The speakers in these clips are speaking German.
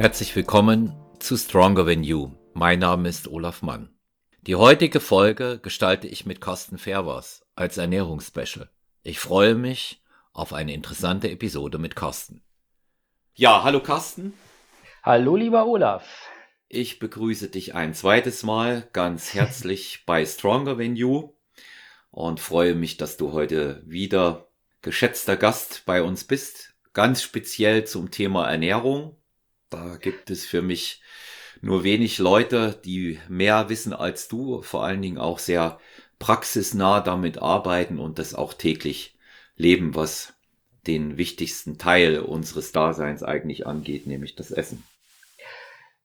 Herzlich willkommen zu Stronger Than You. Mein Name ist Olaf Mann. Die heutige Folge gestalte ich mit Carsten Fervers als Ernährungsspecial. Ich freue mich auf eine interessante Episode mit Carsten. Ja, hallo Carsten. Hallo lieber Olaf. Ich begrüße dich ein zweites Mal ganz herzlich bei Stronger Than You und freue mich, dass du heute wieder geschätzter Gast bei uns bist. Ganz speziell zum Thema Ernährung. Da gibt es für mich nur wenig Leute, die mehr wissen als du, vor allen Dingen auch sehr praxisnah damit arbeiten und das auch täglich leben, was den wichtigsten Teil unseres Daseins eigentlich angeht, nämlich das Essen.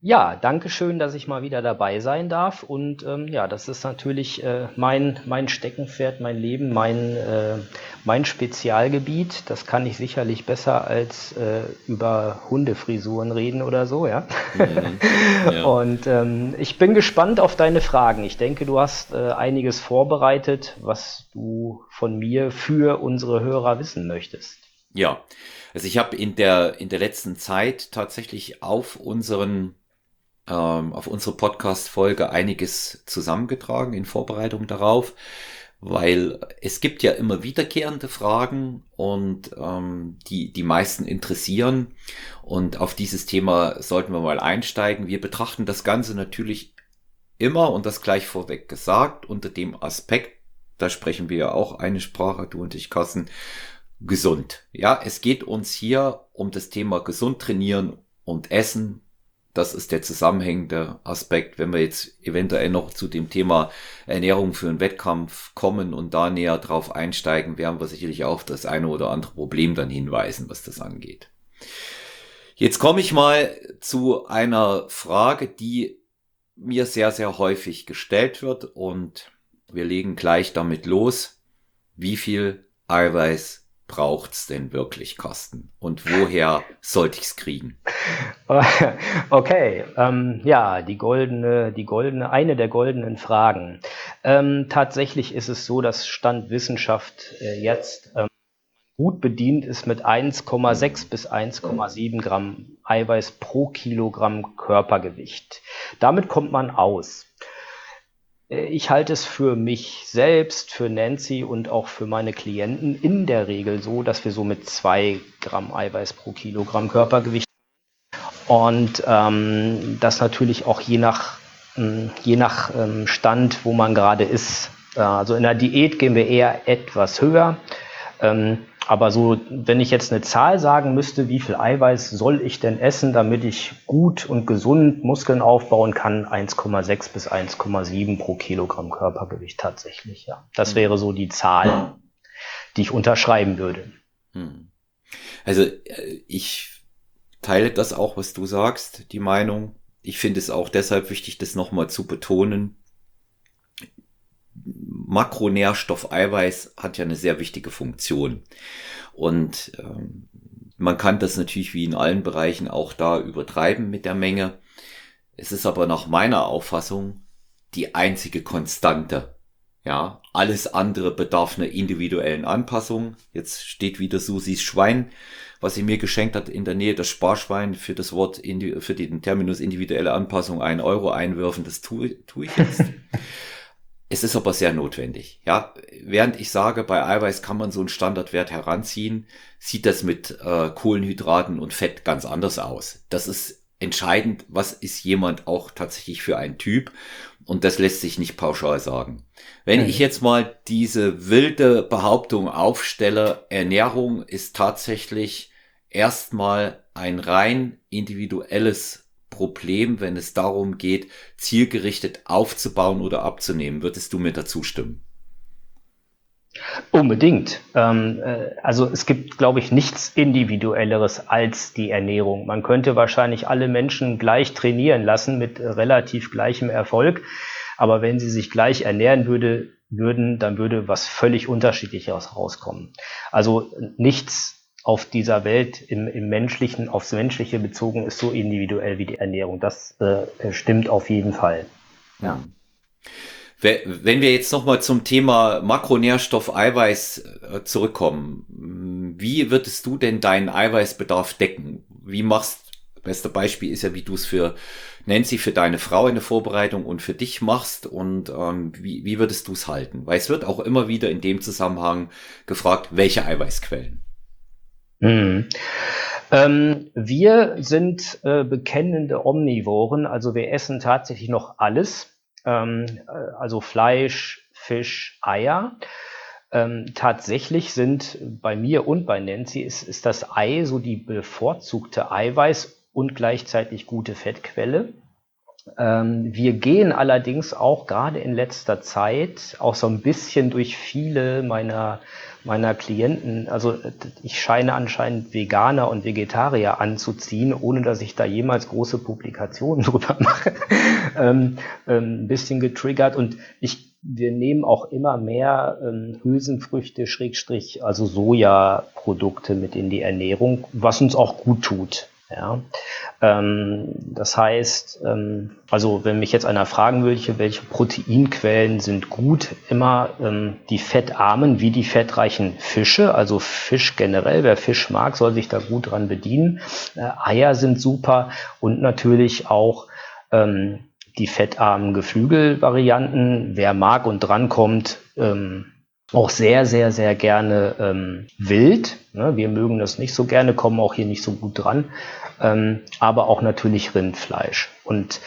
Ja, danke schön, dass ich mal wieder dabei sein darf. Und ähm, ja, das ist natürlich äh, mein, mein Steckenpferd, mein Leben, mein, äh, mein Spezialgebiet. Das kann ich sicherlich besser als äh, über Hundefrisuren reden oder so, ja. Mhm, ja. Und ähm, ich bin gespannt auf deine Fragen. Ich denke, du hast äh, einiges vorbereitet, was du von mir für unsere Hörer wissen möchtest. Ja, also ich habe in der in der letzten Zeit tatsächlich auf unseren ähm, auf unsere Podcast-Folge einiges zusammengetragen in Vorbereitung darauf, weil es gibt ja immer wiederkehrende Fragen und ähm, die die meisten interessieren und auf dieses Thema sollten wir mal einsteigen. Wir betrachten das Ganze natürlich immer und das gleich vorweg gesagt unter dem Aspekt, da sprechen wir ja auch eine Sprache, du und ich, Kassen, gesund. Ja, es geht uns hier um das Thema gesund trainieren und essen das ist der zusammenhängende Aspekt. Wenn wir jetzt eventuell noch zu dem Thema Ernährung für einen Wettkampf kommen und da näher drauf einsteigen, werden wir sicherlich auch das eine oder andere Problem dann hinweisen, was das angeht. Jetzt komme ich mal zu einer Frage, die mir sehr, sehr häufig gestellt wird und wir legen gleich damit los. Wie viel Eiweiß braucht's denn wirklich, Carsten? Und woher sollte ich's kriegen? Okay, ähm, ja, die goldene, die goldene, eine der goldenen Fragen. Ähm, tatsächlich ist es so, dass Stand Wissenschaft äh, jetzt ähm, gut bedient ist mit 1,6 bis 1,7 Gramm Eiweiß pro Kilogramm Körpergewicht. Damit kommt man aus. Äh, ich halte es für mich selbst, für Nancy und auch für meine Klienten in der Regel so, dass wir so mit zwei Gramm Eiweiß pro Kilogramm Körpergewicht und ähm, das natürlich auch je nach, ähm, je nach ähm, Stand, wo man gerade ist. Äh, also in der Diät gehen wir eher etwas höher. Ähm, aber so, wenn ich jetzt eine Zahl sagen müsste, wie viel Eiweiß soll ich denn essen, damit ich gut und gesund Muskeln aufbauen kann, 1,6 bis 1,7 pro Kilogramm Körpergewicht tatsächlich, ja. Das mhm. wäre so die Zahl, die ich unterschreiben würde. Mhm. Also äh, ich teile das auch, was du sagst, die Meinung. Ich finde es auch deshalb wichtig, das nochmal zu betonen. Makronährstoff Eiweiß hat ja eine sehr wichtige Funktion. Und ähm, man kann das natürlich wie in allen Bereichen auch da übertreiben mit der Menge. Es ist aber nach meiner Auffassung die einzige Konstante. Ja, alles andere bedarf einer individuellen Anpassung. Jetzt steht wieder Susis Schwein, was sie mir geschenkt hat in der Nähe das Sparschwein für das Wort, für den Terminus individuelle Anpassung ein Euro einwürfen. Das tue, tue ich jetzt. Es ist aber sehr notwendig. Ja, während ich sage, bei Eiweiß kann man so einen Standardwert heranziehen, sieht das mit äh, Kohlenhydraten und Fett ganz anders aus. Das ist entscheidend, was ist jemand auch tatsächlich für ein Typ und das lässt sich nicht pauschal sagen. Wenn mhm. ich jetzt mal diese wilde Behauptung aufstelle, Ernährung ist tatsächlich erstmal ein rein individuelles Problem, wenn es darum geht, zielgerichtet aufzubauen oder abzunehmen. Würdest du mir dazu stimmen? Unbedingt. Ähm, äh, also es gibt, glaube ich, nichts Individuelleres als die Ernährung. Man könnte wahrscheinlich alle Menschen gleich trainieren lassen mit relativ gleichem Erfolg. Aber wenn sie sich gleich ernähren würde, würden, dann würde was völlig unterschiedliches rauskommen. Also nichts auf dieser Welt im, im menschlichen, aufs Menschliche bezogen ist so individuell wie die Ernährung. Das äh, stimmt auf jeden Fall. Ja. Wenn wir jetzt nochmal zum Thema Makronährstoff Eiweiß äh, zurückkommen, wie würdest du denn deinen Eiweißbedarf decken? Wie machst beste Beispiel ist ja, wie du es für Nancy, für deine Frau in der Vorbereitung und für dich machst und ähm, wie, wie würdest du es halten? Weil es wird auch immer wieder in dem Zusammenhang gefragt, welche Eiweißquellen? Hm. Ähm, wir sind äh, bekennende Omnivoren, also wir essen tatsächlich noch alles, ähm, äh, also Fleisch, Fisch, Eier. Ähm, tatsächlich sind bei mir und bei Nancy ist, ist das Ei so die bevorzugte Eiweiß und gleichzeitig gute Fettquelle. Ähm, wir gehen allerdings auch gerade in letzter Zeit auch so ein bisschen durch viele meiner, meiner Klienten, also ich scheine anscheinend Veganer und Vegetarier anzuziehen, ohne dass ich da jemals große Publikationen drüber mache, ähm, ähm, ein bisschen getriggert. Und ich wir nehmen auch immer mehr ähm, Hülsenfrüchte, Schrägstrich, also Sojaprodukte mit in die Ernährung, was uns auch gut tut. Ja, ähm, das heißt, ähm, also wenn mich jetzt einer fragen würde, welche Proteinquellen sind gut, immer ähm, die fettarmen wie die fettreichen Fische, also Fisch generell, wer Fisch mag, soll sich da gut dran bedienen. Äh, Eier sind super und natürlich auch ähm, die fettarmen Geflügelvarianten. Wer mag und drankommt, ähm, auch sehr, sehr, sehr gerne ähm, wild. Ne? Wir mögen das nicht so gerne, kommen auch hier nicht so gut dran. Ähm, aber auch natürlich Rindfleisch. Und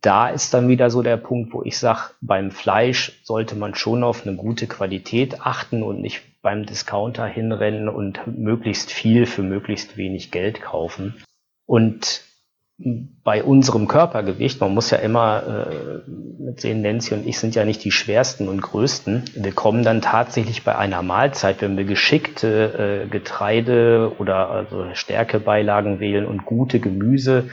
da ist dann wieder so der Punkt, wo ich sage, beim Fleisch sollte man schon auf eine gute Qualität achten und nicht beim Discounter hinrennen und möglichst viel für möglichst wenig Geld kaufen. Und bei unserem Körpergewicht, man muss ja immer äh, sehen, Nancy und ich sind ja nicht die schwersten und größten. Wir kommen dann tatsächlich bei einer Mahlzeit, wenn wir geschickte äh, Getreide oder also Stärkebeilagen wählen und gute Gemüse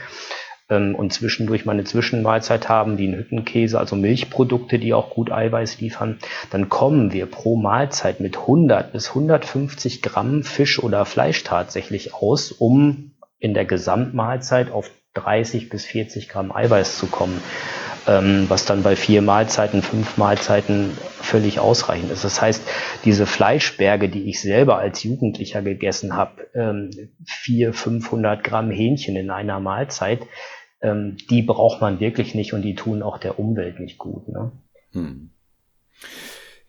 ähm, und zwischendurch mal eine Zwischenmahlzeit haben, wie einen Hüttenkäse, also Milchprodukte, die auch gut Eiweiß liefern, dann kommen wir pro Mahlzeit mit 100 bis 150 Gramm Fisch oder Fleisch tatsächlich aus, um in der Gesamtmahlzeit auf 30 bis 40 Gramm Eiweiß zu kommen, ähm, was dann bei vier Mahlzeiten, fünf Mahlzeiten völlig ausreichend ist. Das heißt, diese Fleischberge, die ich selber als Jugendlicher gegessen habe, ähm, 400, 500 Gramm Hähnchen in einer Mahlzeit, ähm, die braucht man wirklich nicht und die tun auch der Umwelt nicht gut. Ne? Hm.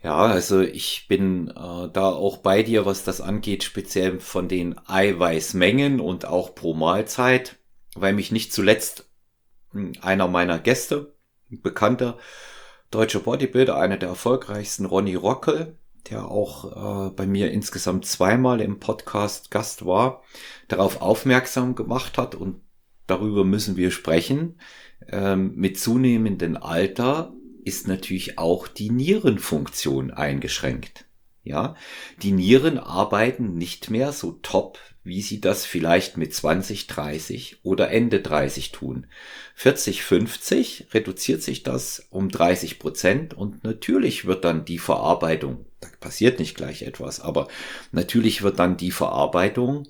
Ja, also ich bin äh, da auch bei dir, was das angeht, speziell von den Eiweißmengen und auch pro Mahlzeit weil mich nicht zuletzt hm, einer meiner Gäste, ein bekannter deutscher Bodybuilder, einer der erfolgreichsten, Ronny Rockel, der auch äh, bei mir insgesamt zweimal im Podcast Gast war, darauf aufmerksam gemacht hat und darüber müssen wir sprechen. Ähm, mit zunehmendem Alter ist natürlich auch die Nierenfunktion eingeschränkt. Ja, die Nieren arbeiten nicht mehr so top, wie sie das vielleicht mit 20, 30 oder Ende 30 tun. 40, 50 reduziert sich das um 30 Prozent und natürlich wird dann die Verarbeitung, da passiert nicht gleich etwas, aber natürlich wird dann die Verarbeitung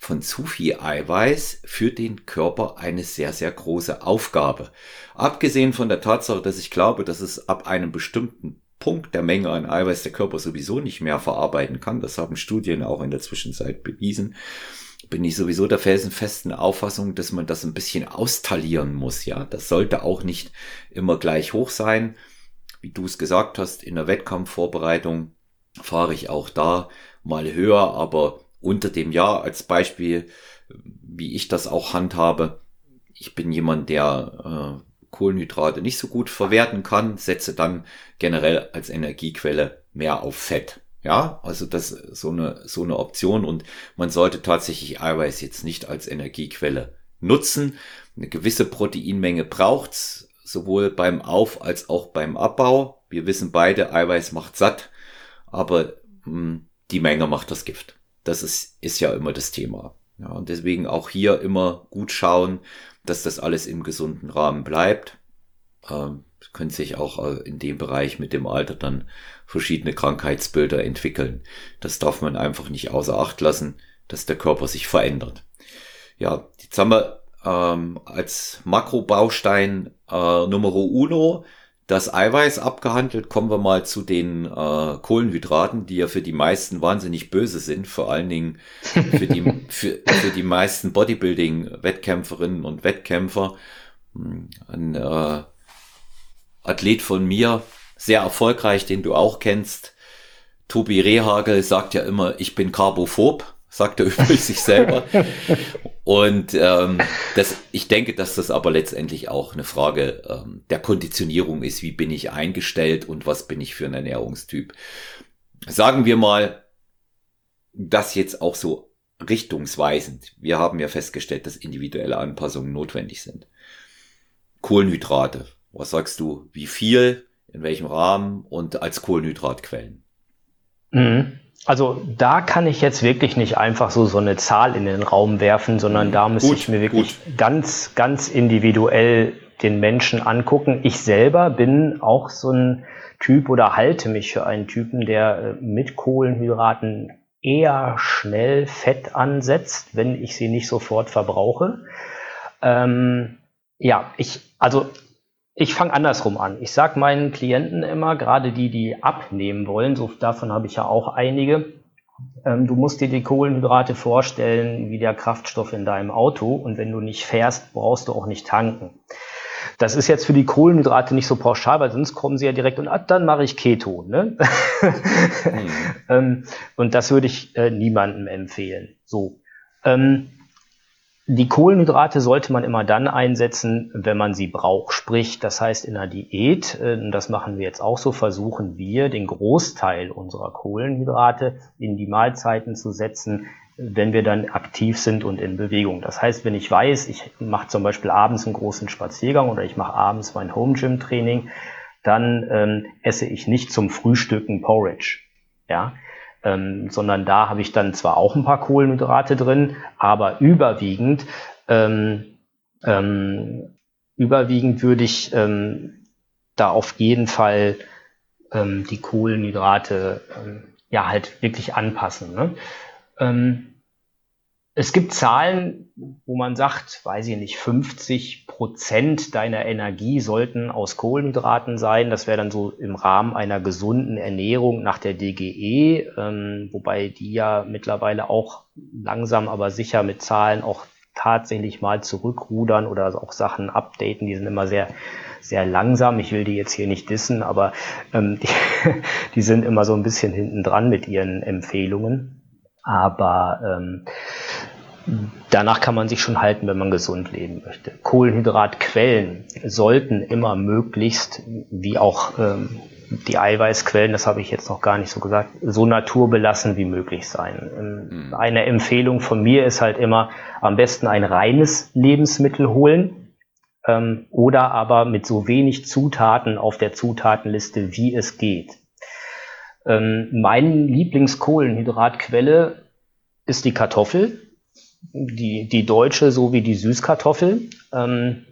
von zu viel Eiweiß für den Körper eine sehr, sehr große Aufgabe. Abgesehen von der Tatsache, dass ich glaube, dass es ab einem bestimmten Punkt der Menge an Eiweiß der Körper sowieso nicht mehr verarbeiten kann, das haben Studien auch in der Zwischenzeit bewiesen, bin ich sowieso der felsenfesten Auffassung, dass man das ein bisschen austalieren muss, ja. Das sollte auch nicht immer gleich hoch sein. Wie du es gesagt hast, in der Wettkampfvorbereitung fahre ich auch da mal höher, aber unter dem Jahr als Beispiel, wie ich das auch handhabe. Ich bin jemand, der äh, Kohlenhydrate nicht so gut verwerten kann, setze dann generell als Energiequelle mehr auf Fett. Ja, also das ist so eine, so eine Option und man sollte tatsächlich Eiweiß jetzt nicht als Energiequelle nutzen. Eine gewisse Proteinmenge braucht's, sowohl beim Auf- als auch beim Abbau. Wir wissen beide, Eiweiß macht satt, aber mh, hm, die Menge macht das Gift. Das ist, ist ja immer das Thema. Ja, und deswegen auch hier immer gut schauen, dass das alles im gesunden Rahmen bleibt. Ähm, können sich auch äh, in dem Bereich mit dem Alter dann verschiedene Krankheitsbilder entwickeln. Das darf man einfach nicht außer Acht lassen, dass der Körper sich verändert. Ja, jetzt haben wir ähm, als Makrobaustein äh, Numero uno das Eiweiß abgehandelt. Kommen wir mal zu den äh, Kohlenhydraten, die ja für die meisten wahnsinnig böse sind, vor allen Dingen für die, für, für die meisten Bodybuilding-Wettkämpferinnen und Wettkämpfer. Hm, ein äh, Athlet von mir, sehr erfolgreich, den du auch kennst, Tobi Rehagel sagt ja immer, ich bin carbophob sagt er über sich selber. Und ähm, das, ich denke, dass das aber letztendlich auch eine Frage ähm, der Konditionierung ist. Wie bin ich eingestellt und was bin ich für ein Ernährungstyp? Sagen wir mal, das jetzt auch so richtungsweisend. Wir haben ja festgestellt, dass individuelle Anpassungen notwendig sind. Kohlenhydrate. Was sagst du? Wie viel? In welchem Rahmen? Und als Kohlenhydratquellen? Mhm. Also da kann ich jetzt wirklich nicht einfach so so eine Zahl in den Raum werfen, sondern da muss ich mir wirklich gut. ganz, ganz individuell den Menschen angucken. Ich selber bin auch so ein Typ oder halte mich für einen Typen, der äh, mit Kohlenhydraten eher schnell Fett ansetzt, wenn ich sie nicht sofort verbrauche. Ähm, ja, ich, also ich fange andersrum an. Ich sage meinen Klienten immer, gerade die, die abnehmen wollen, so davon habe ich ja auch einige, ähm, du musst dir die Kohlenhydrate vorstellen wie der Kraftstoff in deinem Auto und wenn du nicht fährst, brauchst du auch nicht tanken. Das ist jetzt für die Kohlenhydrate nicht so pauschal, weil sonst kommen sie ja direkt und ah, dann mache ich Keto. Ne? mhm. ähm, und das würde ich äh, niemandem empfehlen. So. Ähm, die Kohlenhydrate sollte man immer dann einsetzen, wenn man sie braucht. Sprich, das heißt in einer Diät, äh, das machen wir jetzt auch so, versuchen wir den Großteil unserer Kohlenhydrate in die Mahlzeiten zu setzen, wenn wir dann aktiv sind und in Bewegung. Das heißt, wenn ich weiß, ich mache zum Beispiel abends einen großen Spaziergang oder ich mache abends mein Home Gym Training, dann ähm, esse ich nicht zum Frühstücken Porridge. Ja, ähm, sondern da habe ich dann zwar auch ein paar Kohlenhydrate drin, aber überwiegend, ähm, ähm, überwiegend würde ich ähm, da auf jeden Fall ähm, die Kohlenhydrate ähm, ja halt wirklich anpassen. Ne? Es gibt Zahlen, wo man sagt, weiß ich nicht, 50 Prozent deiner Energie sollten aus Kohlenhydraten sein. Das wäre dann so im Rahmen einer gesunden Ernährung nach der DGE, ähm, wobei die ja mittlerweile auch langsam, aber sicher mit Zahlen auch tatsächlich mal zurückrudern oder auch Sachen updaten. Die sind immer sehr, sehr langsam. Ich will die jetzt hier nicht dissen, aber ähm, die, die sind immer so ein bisschen hinten dran mit ihren Empfehlungen. Aber ähm, danach kann man sich schon halten, wenn man gesund leben möchte. Kohlenhydratquellen sollten immer möglichst, wie auch ähm, die Eiweißquellen, das habe ich jetzt noch gar nicht so gesagt, so naturbelassen wie möglich sein. Ähm, mhm. Eine Empfehlung von mir ist halt immer, am besten ein reines Lebensmittel holen ähm, oder aber mit so wenig Zutaten auf der Zutatenliste, wie es geht. Ähm, mein Lieblingskohlenhydratquelle ist die Kartoffel, die, die deutsche sowie die Süßkartoffel. Ähm,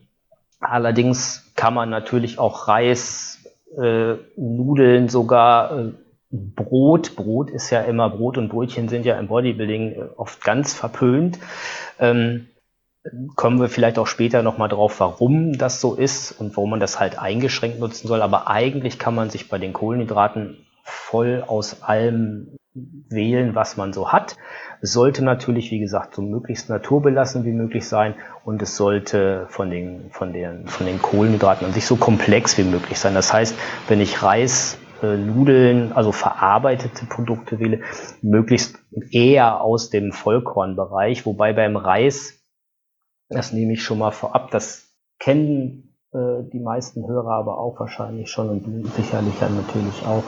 allerdings kann man natürlich auch Reis, äh, Nudeln, sogar äh, Brot. Brot ist ja immer Brot und Brötchen sind ja im Bodybuilding äh, oft ganz verpönt. Ähm, kommen wir vielleicht auch später nochmal drauf, warum das so ist und warum man das halt eingeschränkt nutzen soll. Aber eigentlich kann man sich bei den Kohlenhydraten voll aus allem wählen, was man so hat. Es sollte natürlich, wie gesagt, so möglichst naturbelassen wie möglich sein und es sollte von den, von den, von den Kohlenhydraten an sich so komplex wie möglich sein. Das heißt, wenn ich Reis, äh, Nudeln, also verarbeitete Produkte wähle, möglichst eher aus dem Vollkornbereich, wobei beim Reis, das nehme ich schon mal vorab, das kennen äh, die meisten Hörer aber auch wahrscheinlich schon und sicherlich dann natürlich auch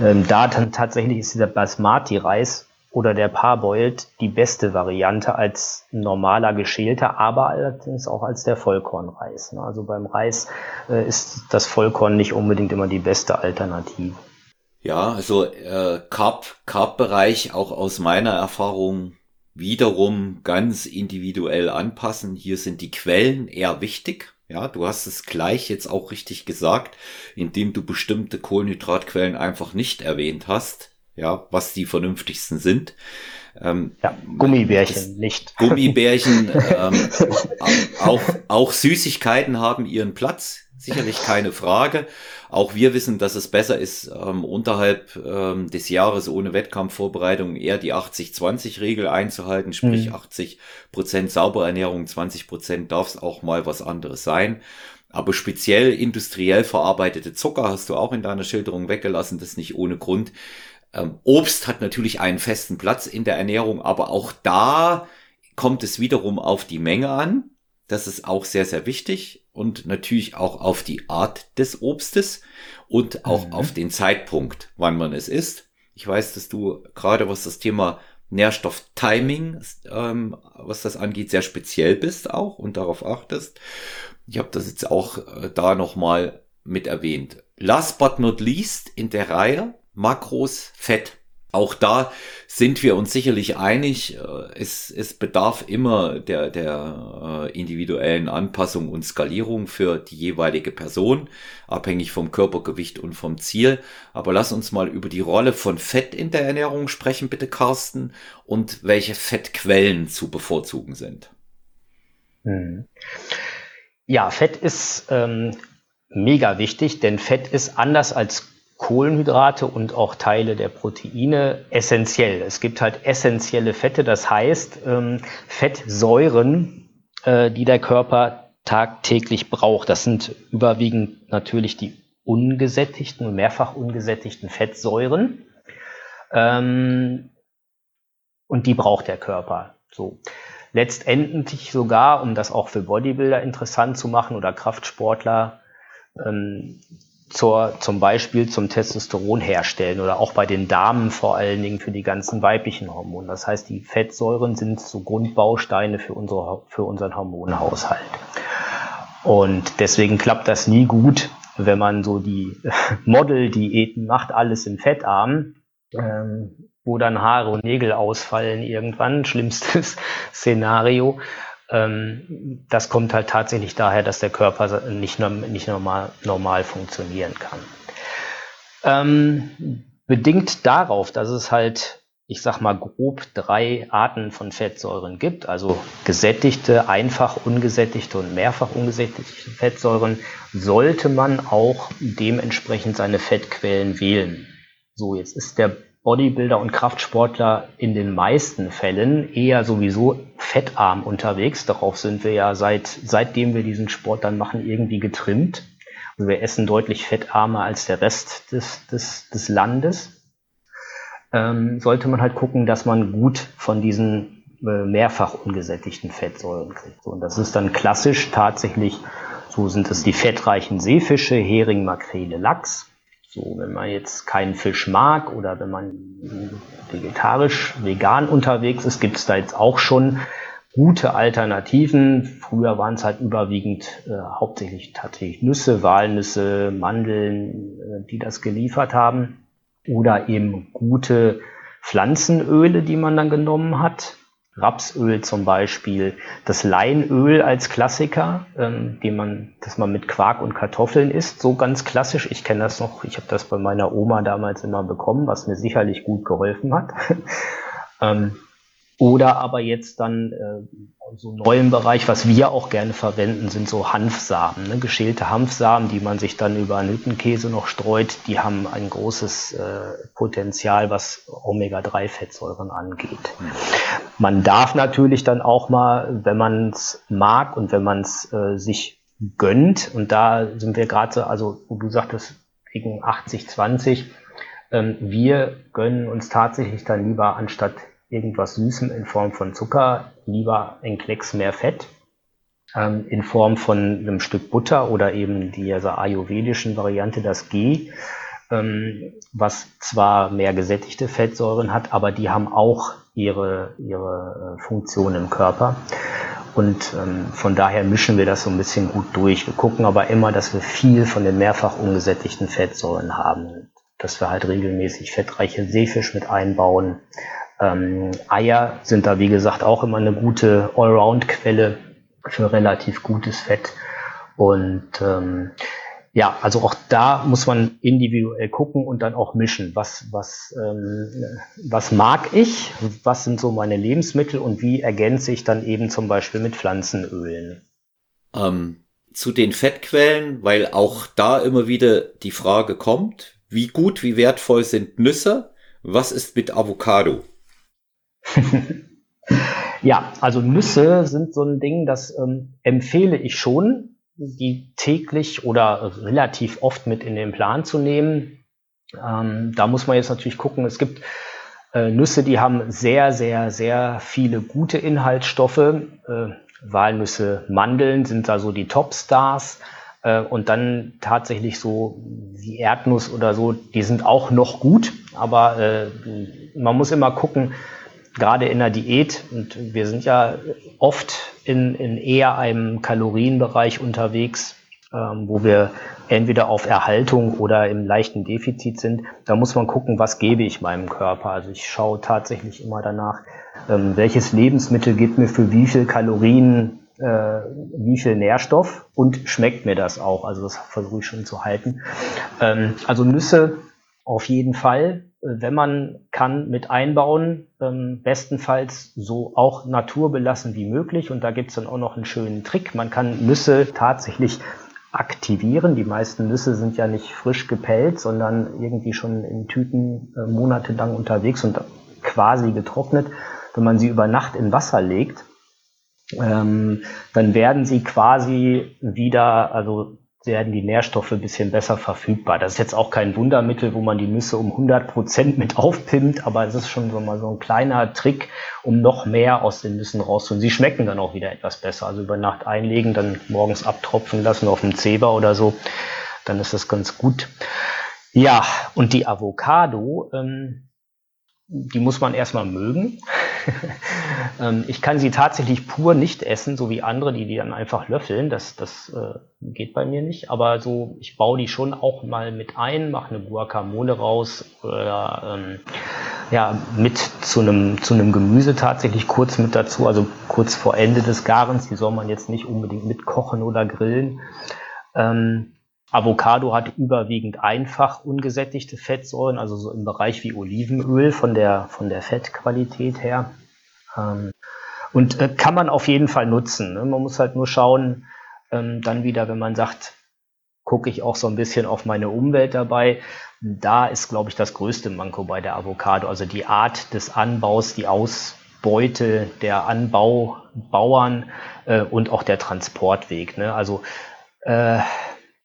ähm, da tatsächlich ist dieser Basmati-Reis oder der Parboiled die beste Variante als normaler geschälter, aber allerdings auch als der Vollkornreis. Ne? Also beim Reis äh, ist das Vollkorn nicht unbedingt immer die beste Alternative. Ja, also äh, Carb, Carb-Bereich auch aus meiner Erfahrung wiederum ganz individuell anpassen. Hier sind die Quellen eher wichtig. Ja, du hast es gleich jetzt auch richtig gesagt, indem du bestimmte Kohlenhydratquellen einfach nicht erwähnt hast. ja, was die vernünftigsten sind. Ähm, ja, Gummibärchen, nicht. Gummibärchen, ähm, auch, auch Süßigkeiten haben ihren Platz, sicherlich keine Frage. Auch wir wissen, dass es besser ist, ähm, unterhalb ähm, des Jahres ohne Wettkampfvorbereitung eher die 80-20-Regel einzuhalten, sprich mhm. 80 Prozent saubere Ernährung, 20 Prozent darf es auch mal was anderes sein. Aber speziell industriell verarbeitete Zucker hast du auch in deiner Schilderung weggelassen, das nicht ohne Grund. Ähm, Obst hat natürlich einen festen Platz in der Ernährung, aber auch da kommt es wiederum auf die Menge an. Das ist auch sehr, sehr wichtig und natürlich auch auf die Art des Obstes und auch mhm. auf den Zeitpunkt, wann man es isst. Ich weiß, dass du gerade was das Thema Nährstofftiming, ähm, was das angeht, sehr speziell bist auch und darauf achtest. Ich habe das jetzt auch äh, da nochmal mit erwähnt. Last but not least in der Reihe Makros Fett. Auch da sind wir uns sicherlich einig. Äh, es, es bedarf immer der, der äh, individuellen Anpassung und Skalierung für die jeweilige Person, abhängig vom Körpergewicht und vom Ziel. Aber lass uns mal über die Rolle von Fett in der Ernährung sprechen, bitte, Carsten, und welche Fettquellen zu bevorzugen sind. Hm. Ja, Fett ist ähm, mega wichtig, denn Fett ist anders als Kohlenhydrate und auch Teile der Proteine essentiell. Es gibt halt essentielle Fette, das heißt ähm, Fettsäuren, äh, die der Körper tagtäglich braucht. Das sind überwiegend natürlich die ungesättigten und mehrfach ungesättigten Fettsäuren. Ähm, und die braucht der Körper. So. Letztendlich sogar, um das auch für Bodybuilder interessant zu machen oder Kraftsportler, ähm, zur, zum Beispiel zum Testosteron herstellen oder auch bei den Damen vor allen Dingen für die ganzen weiblichen Hormone. Das heißt, die Fettsäuren sind so Grundbausteine für, unsere, für unseren Hormonhaushalt. Und deswegen klappt das nie gut, wenn man so die Model-Diäten macht, alles in fettarm, ähm, wo dann Haare und Nägel ausfallen irgendwann, schlimmstes Szenario. Ähm, das kommt halt tatsächlich daher, dass der Körper nicht, nicht normal, normal funktionieren kann. Ähm, bedingt darauf, dass es halt, ich sag mal grob drei Arten von Fettsäuren gibt, also gesättigte, einfach ungesättigte und mehrfach ungesättigte Fettsäuren, sollte man auch dementsprechend seine Fettquellen wählen. So, jetzt ist der Bodybuilder und Kraftsportler in den meisten Fällen eher sowieso fettarm unterwegs. Darauf sind wir ja seit, seitdem wir diesen Sport dann machen, irgendwie getrimmt. Also wir essen deutlich fettarmer als der Rest des, des, des Landes. Ähm, sollte man halt gucken, dass man gut von diesen äh, mehrfach ungesättigten Fettsäuren kriegt. So, und das ist dann klassisch tatsächlich, so sind es die fettreichen Seefische, Hering, Makrele, Lachs. So, wenn man jetzt keinen Fisch mag oder wenn man vegetarisch, vegan unterwegs ist, gibt es da jetzt auch schon gute Alternativen. Früher waren es halt überwiegend äh, hauptsächlich tatsächlich Nüsse, Walnüsse, Mandeln, äh, die das geliefert haben. Oder eben gute Pflanzenöle, die man dann genommen hat. Rapsöl zum Beispiel, das Leinöl als Klassiker, ähm, den man, das man mit Quark und Kartoffeln isst, so ganz klassisch. Ich kenne das noch, ich habe das bei meiner Oma damals immer bekommen, was mir sicherlich gut geholfen hat. ähm, oder aber jetzt dann äh, so neu im Bereich, was wir auch gerne verwenden, sind so Hanfsamen, ne? geschälte Hanfsamen, die man sich dann über einen Hüttenkäse noch streut. Die haben ein großes äh, Potenzial, was Omega-3-Fettsäuren angeht. Man darf natürlich dann auch mal, wenn man es mag und wenn man es äh, sich gönnt, und da sind wir gerade, also du sagtest wegen 80-20, ähm, wir gönnen uns tatsächlich dann lieber anstatt irgendwas Süßem in Form von Zucker, lieber ein Klecks mehr Fett ähm, in Form von einem Stück Butter oder eben dieser ayurvedischen Variante, das Ghee, ähm, was zwar mehr gesättigte Fettsäuren hat, aber die haben auch ihre, ihre äh, Funktion im Körper. Und ähm, von daher mischen wir das so ein bisschen gut durch. Wir gucken aber immer, dass wir viel von den mehrfach ungesättigten Fettsäuren haben. Dass wir halt regelmäßig fettreiche Seefisch mit einbauen, ähm, Eier sind da, wie gesagt, auch immer eine gute Allround-Quelle für relativ gutes Fett. Und ähm, Ja, also auch da muss man individuell gucken und dann auch mischen. Was, was, ähm, was mag ich? Was sind so meine Lebensmittel und wie ergänze ich dann eben zum Beispiel mit Pflanzenölen? Ähm, zu den Fettquellen, weil auch da immer wieder die Frage kommt, wie gut, wie wertvoll sind Nüsse? Was ist mit Avocado? ja, also Nüsse sind so ein Ding, das ähm, empfehle ich schon, die täglich oder relativ oft mit in den Plan zu nehmen. Ähm, da muss man jetzt natürlich gucken, es gibt äh, Nüsse, die haben sehr, sehr, sehr viele gute Inhaltsstoffe. Äh, Walnüsse, Mandeln sind da so die Topstars. Äh, und dann tatsächlich so wie Erdnuss oder so, die sind auch noch gut, aber äh, man muss immer gucken, gerade in der Diät, und wir sind ja oft in, in eher einem Kalorienbereich unterwegs, ähm, wo wir entweder auf Erhaltung oder im leichten Defizit sind, da muss man gucken, was gebe ich meinem Körper. Also ich schaue tatsächlich immer danach, ähm, welches Lebensmittel gibt mir für wie viel Kalorien äh, wie viel Nährstoff und schmeckt mir das auch. Also das versuche ich schon zu halten. Ähm, also Nüsse auf jeden Fall wenn man kann, mit einbauen, ähm, bestenfalls so auch naturbelassen wie möglich. Und da gibt's dann auch noch einen schönen Trick. Man kann Nüsse tatsächlich aktivieren. Die meisten Nüsse sind ja nicht frisch gepellt, sondern irgendwie schon in Tüten äh, monatelang unterwegs und quasi getrocknet. Wenn man sie über Nacht in Wasser legt, ähm, dann werden sie quasi wieder, also werden die Nährstoffe ein bisschen besser verfügbar. Das ist jetzt auch kein Wundermittel, wo man die Nüsse um 100 Prozent mit aufpimmt, aber es ist schon so mal so ein kleiner Trick, um noch mehr aus den Nüssen rauszuholen. Sie schmecken dann auch wieder etwas besser. Also über Nacht einlegen, dann morgens abtropfen lassen auf dem Zeber oder so, dann ist das ganz gut. Ja, und die Avocado, ähm, die muss man erstmal mögen. Ähm, ich kann sie tatsächlich pur nicht essen, so wie andere, die die dann einfach löffeln. Das, das äh, geht bei mir nicht. Aber so, ich baue die schon auch mal mit ein, mache eine Guacamole raus oder ähm, ja, mit zu einem zu einem Gemüse tatsächlich kurz mit dazu, also kurz vor Ende des Garens. Die soll man jetzt nicht unbedingt mitkochen oder grillen. Ähm, Avocado hat überwiegend einfach ungesättigte Fettsäuren, also so im Bereich wie Olivenöl von der, von der Fettqualität her. Ähm, und äh, kann man auf jeden Fall nutzen. Ne? Man muss halt nur schauen, ähm, dann wieder, wenn man sagt, gucke ich auch so ein bisschen auf meine Umwelt dabei. Da ist, glaube ich, das größte Manko bei der Avocado. Also die Art des Anbaus, die Ausbeute der Anbaubauern äh, und auch der Transportweg. Ne? Also äh,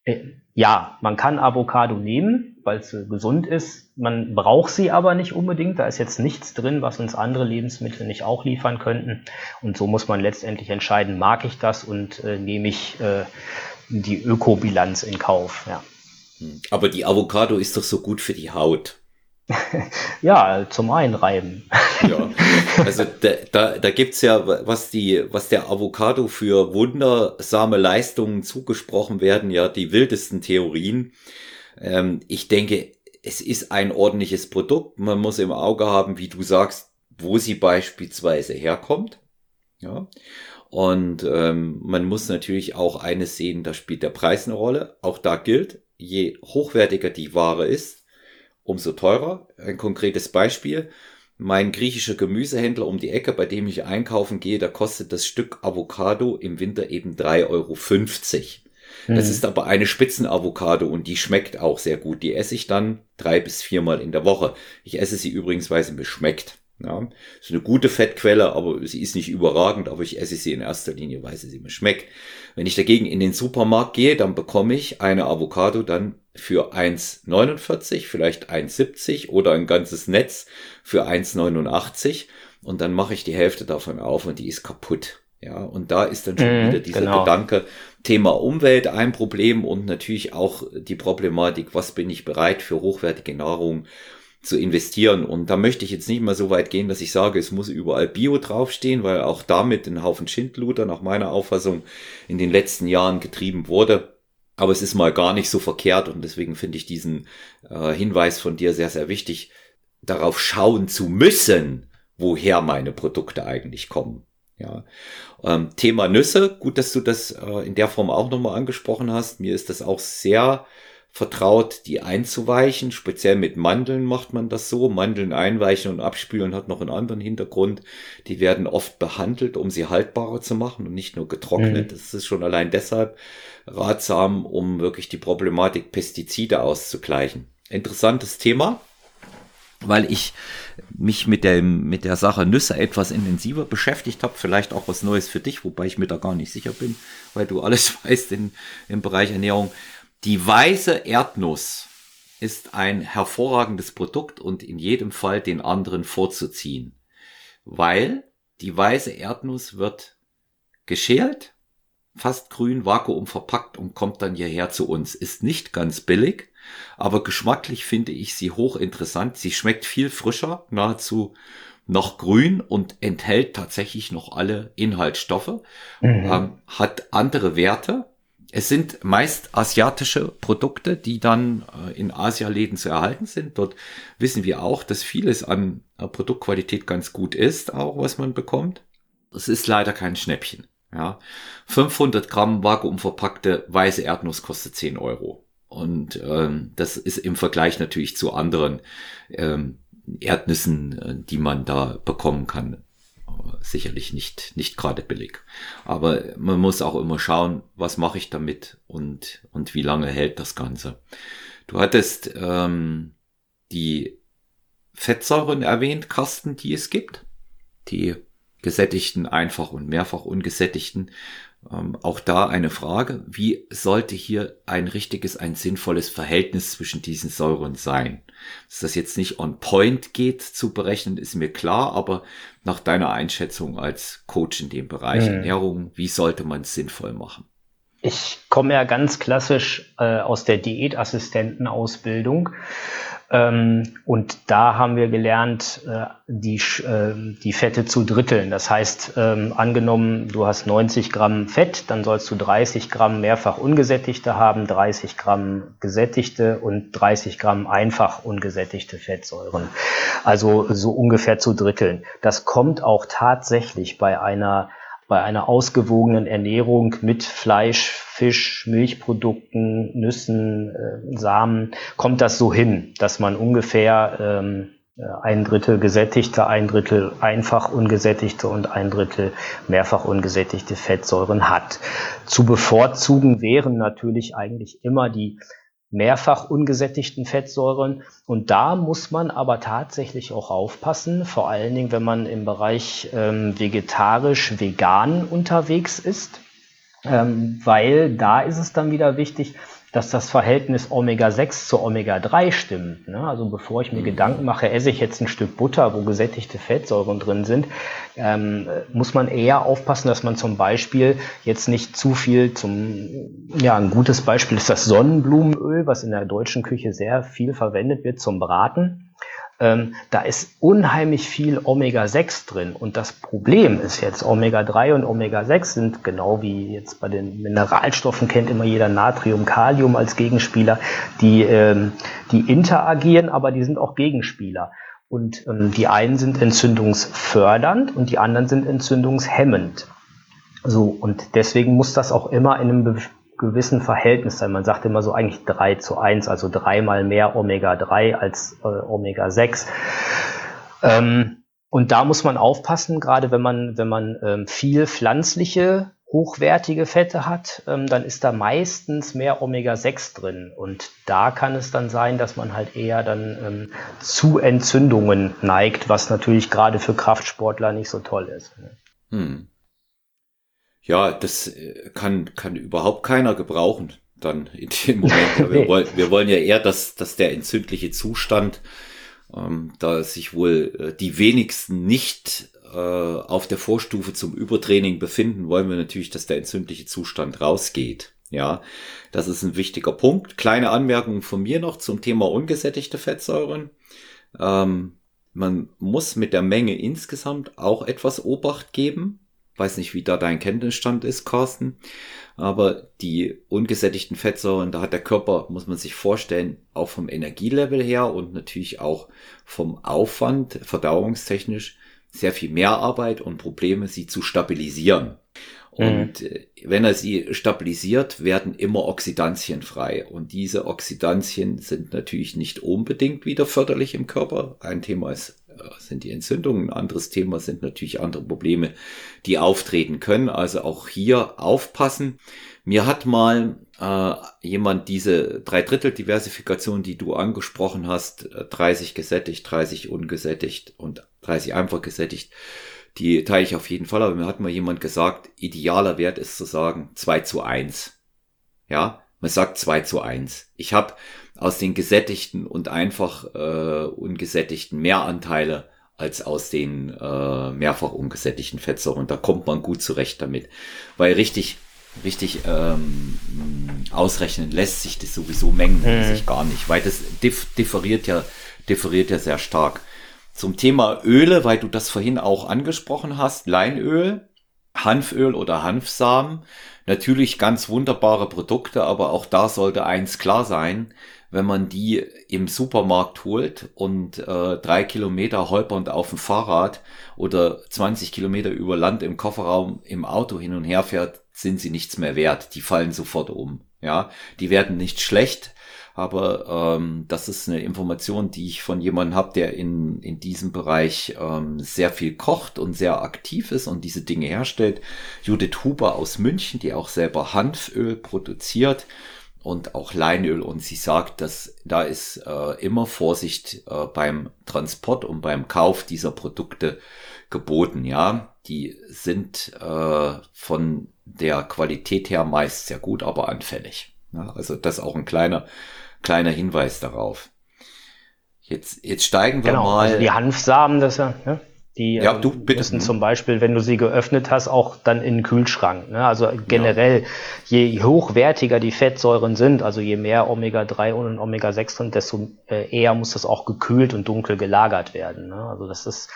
äh ja, man kann Avocado nehmen, weil es gesund ist. Man braucht sie aber nicht unbedingt. Da ist jetzt nichts drin, was uns andere Lebensmittel nicht auch liefern könnten. Und so muss man letztendlich entscheiden, mag ich das und äh, nehme ich äh, die Ökobilanz in Kauf. Ja. Hm. Aber die Avocado ist doch so gut für die Haut. ja, zum Einreiben. ja, also da, da, da gibt's ja, was die, was der Avocado für wundersame Leistungen zugesprochen werden, ja, die wildesten Theorien. Ähm, ich denke, es ist ein ordentliches Produkt. Man muss im Auge haben, wie du sagst, wo sie beispielsweise herkommt. Ja. Und ähm, man muss natürlich auch eines sehen, da spielt der Preis eine Rolle. Auch da gilt, je hochwertiger die Ware ist, umso teurer. Ein konkretes Beispiel. Mein griechischer Gemüsehändler um die Ecke, bei dem ich einkaufen gehe, da kostet das Stück Avocado im Winter eben 3,50 Euro. Das mhm. ist aber eine Spitzenavocado und die schmeckt auch sehr gut. Die esse ich dann drei bis viermal in der Woche. Ich esse sie übrigens, weil sie mir schmeckt. Ja, ist eine gute Fettquelle, aber sie ist nicht überragend, aber ich esse sie in erster Linie, weil sie mir schmeckt. Wenn ich dagegen in den Supermarkt gehe, dann bekomme ich eine Avocado dann für 1,49, vielleicht 1,70 oder ein ganzes Netz für 1,89 und dann mache ich die Hälfte davon auf und die ist kaputt. Ja, und da ist dann schon mhm, wieder dieser genau. Gedanke, Thema Umwelt ein Problem und natürlich auch die Problematik, was bin ich bereit für hochwertige Nahrung zu investieren. Und da möchte ich jetzt nicht mal so weit gehen, dass ich sage, es muss überall Bio draufstehen, weil auch damit ein Haufen Schindluder nach meiner Auffassung in den letzten Jahren getrieben wurde. Aber es ist mal gar nicht so verkehrt und deswegen finde ich diesen äh, Hinweis von dir sehr, sehr wichtig, darauf schauen zu müssen, woher meine Produkte eigentlich kommen. Ja. Ähm, Thema Nüsse, gut, dass du das äh, in der Form auch nochmal angesprochen hast. Mir ist das auch sehr vertraut, die einzuweichen. Speziell mit Mandeln macht man das so. Mandeln einweichen und abspülen hat noch einen anderen Hintergrund. Die werden oft behandelt, um sie haltbarer zu machen und nicht nur getrocknet. Mhm. Das ist schon allein deshalb ratsam, um wirklich die Problematik Pestizide auszugleichen. Interessantes Thema weil ich mich mit der, mit der Sache Nüsse etwas intensiver beschäftigt habe. Vielleicht auch was Neues für dich, wobei ich mir da gar nicht sicher bin, weil du alles weißt in, im Bereich Ernährung. Die weiße Erdnuss ist ein hervorragendes Produkt und in jedem Fall den anderen vorzuziehen, weil die weiße Erdnuss wird geschält, fast grün, vakuum verpackt und kommt dann hierher zu uns. Ist nicht ganz billig, aber geschmacklich finde ich sie hochinteressant. Sie schmeckt viel frischer, nahezu noch grün und enthält tatsächlich noch alle Inhaltsstoffe, mhm. ähm, hat andere Werte. Es sind meist asiatische Produkte, die dann äh, in Asialäden zu erhalten sind. Dort wissen wir auch, dass vieles an äh, Produktqualität ganz gut ist, auch was man bekommt. Es ist leider kein Schnäppchen. Ja, 500 Gramm vakuumverpackte weiße Erdnuss kostet 10 Euro. Und ähm, das ist im Vergleich natürlich zu anderen ähm, Erdnüssen, äh, die man da bekommen kann, sicherlich nicht, nicht gerade billig. Aber man muss auch immer schauen, was mache ich damit und, und wie lange hält das Ganze. Du hattest ähm, die Fettsäuren erwähnt, Kasten, die es gibt. Die gesättigten, einfach und mehrfach ungesättigten. Ähm, auch da eine Frage, wie sollte hier ein richtiges, ein sinnvolles Verhältnis zwischen diesen Säuren sein? Dass das jetzt nicht on point geht zu berechnen, ist mir klar, aber nach deiner Einschätzung als Coach in dem Bereich mhm. Ernährung, wie sollte man es sinnvoll machen? Ich komme ja ganz klassisch äh, aus der Diätassistentenausbildung. Ähm, und da haben wir gelernt, äh, die, äh, die Fette zu dritteln. Das heißt, ähm, angenommen, du hast 90 Gramm Fett, dann sollst du 30 Gramm mehrfach ungesättigte haben, 30 Gramm gesättigte und 30 Gramm einfach ungesättigte Fettsäuren. Also so ungefähr zu dritteln. Das kommt auch tatsächlich bei einer bei einer ausgewogenen Ernährung mit Fleisch, Fisch, Milchprodukten, Nüssen, äh, Samen, kommt das so hin, dass man ungefähr ähm, äh, ein Drittel gesättigte, ein Drittel einfach ungesättigte und ein Drittel mehrfach ungesättigte Fettsäuren hat. Zu bevorzugen wären natürlich eigentlich immer die mehrfach ungesättigten Fettsäuren. Und da muss man aber tatsächlich auch aufpassen, vor allen Dingen, wenn man im Bereich ähm, vegetarisch-vegan unterwegs ist, ähm, weil da ist es dann wieder wichtig, dass das Verhältnis Omega-6 zu Omega-3 stimmt. Ne? Also bevor ich mir Gedanken mache, esse ich jetzt ein Stück Butter, wo gesättigte Fettsäuren drin sind, ähm, muss man eher aufpassen, dass man zum Beispiel jetzt nicht zu viel zum, ja, ein gutes Beispiel ist das Sonnenblumenöl, was in der deutschen Küche sehr viel verwendet wird zum Braten. Ähm, da ist unheimlich viel Omega-6 drin. Und das Problem ist jetzt, Omega-3 und Omega-6 sind genau wie jetzt bei den Mineralstoffen kennt immer jeder Natrium, Kalium als Gegenspieler, die, ähm, die interagieren, aber die sind auch Gegenspieler. Und ähm, die einen sind entzündungsfördernd und die anderen sind entzündungshemmend. So, und deswegen muss das auch immer in einem gewissen Verhältnis sein. Man sagt immer so eigentlich 3 zu 1, also dreimal mehr Omega-3 als äh, Omega-6. Ähm, und da muss man aufpassen, gerade wenn man, wenn man ähm, viel pflanzliche, hochwertige Fette hat, ähm, dann ist da meistens mehr Omega-6 drin. Und da kann es dann sein, dass man halt eher dann ähm, zu Entzündungen neigt, was natürlich gerade für Kraftsportler nicht so toll ist. Ne? Hm. Ja, das äh, kann, kann überhaupt keiner gebrauchen dann in dem Moment. Wir, wollen, wir wollen ja eher, dass, dass der entzündliche Zustand, ähm, da sich wohl äh, die wenigsten nicht äh, auf der Vorstufe zum Übertraining befinden, wollen wir natürlich, dass der entzündliche Zustand rausgeht. Ja, das ist ein wichtiger Punkt. Kleine Anmerkung von mir noch zum Thema ungesättigte Fettsäuren. Ähm, man muss mit der Menge insgesamt auch etwas Obacht geben. Weiß nicht, wie da dein Kenntnisstand ist, Carsten. Aber die ungesättigten Fettsäuren, da hat der Körper, muss man sich vorstellen, auch vom Energielevel her und natürlich auch vom Aufwand, verdauungstechnisch, sehr viel mehr Arbeit und Probleme, sie zu stabilisieren. Und mhm. wenn er sie stabilisiert, werden immer Oxidantien frei. Und diese Oxidantien sind natürlich nicht unbedingt wieder förderlich im Körper. Ein Thema ist, sind die Entzündungen. Ein anderes Thema sind natürlich andere Probleme, die auftreten können. Also auch hier aufpassen. Mir hat mal äh, jemand diese Dreidrittel-Diversifikation, die du angesprochen hast, 30 äh, gesättigt, 30 ungesättigt und 30 einfach gesättigt, die teile ich auf jeden Fall, aber mir hat mal jemand gesagt, idealer Wert ist zu sagen 2 zu 1. Ja, man sagt 2 zu 1. Ich habe aus den gesättigten und einfach äh, ungesättigten mehr Anteile als aus den äh, mehrfach ungesättigten Fettsäuren. Da kommt man gut zurecht damit. Weil richtig, richtig ähm, ausrechnen lässt sich das sowieso mengen hm. gar nicht, weil das dif differiert ja, differiert ja sehr stark. Zum Thema Öle, weil du das vorhin auch angesprochen hast, Leinöl, Hanföl oder Hanfsamen, natürlich ganz wunderbare Produkte, aber auch da sollte eins klar sein, wenn man die im Supermarkt holt und äh, drei Kilometer holpernd auf dem Fahrrad oder 20 Kilometer über Land im Kofferraum im Auto hin und her fährt, sind sie nichts mehr wert. Die fallen sofort um. Ja, die werden nicht schlecht, aber ähm, das ist eine Information, die ich von jemandem habe, der in, in diesem Bereich ähm, sehr viel kocht und sehr aktiv ist und diese Dinge herstellt. Judith Huber aus München, die auch selber Hanföl produziert und auch Leinöl und sie sagt, dass da ist äh, immer Vorsicht äh, beim Transport und beim Kauf dieser Produkte geboten. Ja, die sind äh, von der Qualität her meist sehr gut, aber anfällig. Ja, also das ist auch ein kleiner kleiner Hinweis darauf. Jetzt, jetzt steigen wir genau, mal. Also die Hanfsamen, das ja, ne? Die ja, du, bitte. müssen zum Beispiel, wenn du sie geöffnet hast, auch dann in den Kühlschrank. Ne? Also generell, ja. je hochwertiger die Fettsäuren sind, also je mehr Omega-3 und Omega-6 sind, desto äh, eher muss das auch gekühlt und dunkel gelagert werden. Ne? Also das ist,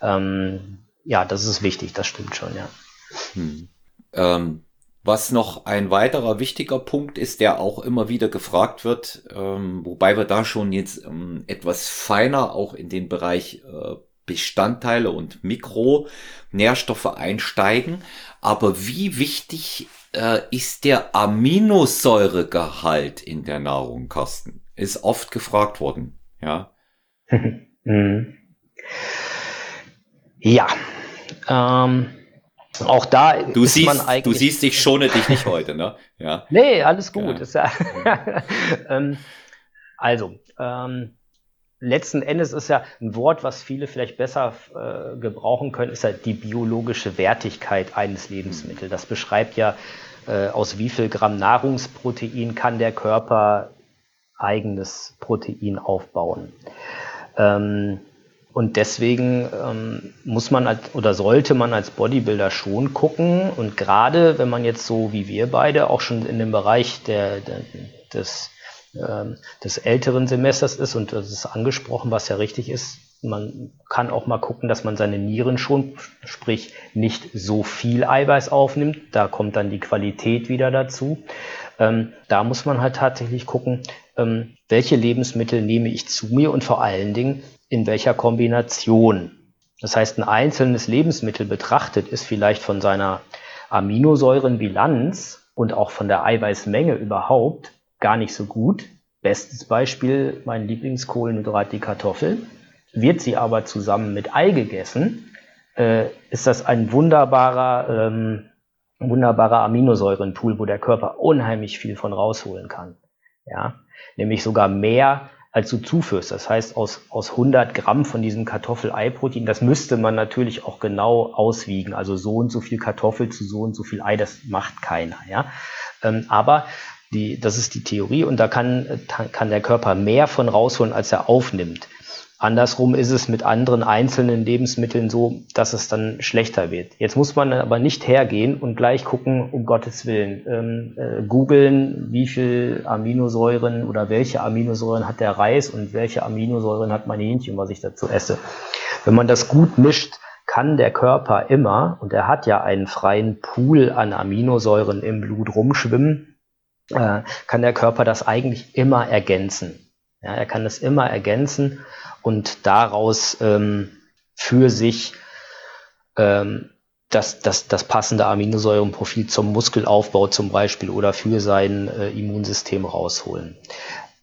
ähm, ja, das ist wichtig, das stimmt schon, ja. Hm. Ähm, was noch ein weiterer wichtiger Punkt ist, der auch immer wieder gefragt wird, ähm, wobei wir da schon jetzt ähm, etwas feiner auch in den Bereich äh, Bestandteile und Mikronährstoffe einsteigen. Aber wie wichtig äh, ist der Aminosäuregehalt in der Nahrung, Carsten? Ist oft gefragt worden, ja. Mhm. ja. Ähm auch da du ist siehst, man eigentlich. Du siehst, ich schone dich nicht heute, ne? Ja. nee, alles gut. Ja. Ja, ähm, also, ähm, letzten Endes ist ja ein Wort, was viele vielleicht besser äh, gebrauchen können, ist ja die biologische Wertigkeit eines Lebensmittels. Das beschreibt ja, äh, aus wie viel Gramm Nahrungsprotein kann der Körper eigenes Protein aufbauen. Ähm, und deswegen ähm, muss man als, oder sollte man als Bodybuilder schon gucken. Und gerade wenn man jetzt so wie wir beide auch schon in dem Bereich der, der, des, des älteren Semesters ist, und das ist angesprochen, was ja richtig ist, man kann auch mal gucken, dass man seine Nieren schon, sprich nicht so viel Eiweiß aufnimmt. Da kommt dann die Qualität wieder dazu. Ähm, da muss man halt tatsächlich gucken, ähm, welche Lebensmittel nehme ich zu mir und vor allen Dingen, in welcher Kombination. Das heißt, ein einzelnes Lebensmittel betrachtet ist vielleicht von seiner Aminosäurenbilanz und auch von der Eiweißmenge überhaupt gar nicht so gut. Bestes Beispiel, mein Lieblingskohlenhydrat, die Kartoffel. Wird sie aber zusammen mit Ei gegessen, äh, ist das ein wunderbarer, ähm, wunderbarer Aminosäurenpool, wo der Körper unheimlich viel von rausholen kann. Ja, nämlich sogar mehr als du zuführst. Das heißt, aus, aus 100 Gramm von diesem Kartoffel-Ei-Protein, das müsste man natürlich auch genau auswiegen. Also so und so viel Kartoffel zu so und so viel Ei, das macht keiner. Ja? Ähm, aber die, das ist die Theorie und da kann, kann der Körper mehr von rausholen, als er aufnimmt. Andersrum ist es mit anderen einzelnen Lebensmitteln so, dass es dann schlechter wird. Jetzt muss man aber nicht hergehen und gleich gucken, um Gottes Willen, ähm, äh, googeln, wie viel Aminosäuren oder welche Aminosäuren hat der Reis und welche Aminosäuren hat mein Hähnchen, was ich dazu esse. Wenn man das gut mischt, kann der Körper immer, und er hat ja einen freien Pool an Aminosäuren im Blut rumschwimmen, äh, kann der Körper das eigentlich immer ergänzen. Ja, er kann das immer ergänzen und daraus ähm, für sich ähm, das, das, das passende Aminosäurenprofil zum Muskelaufbau zum Beispiel oder für sein äh, Immunsystem rausholen.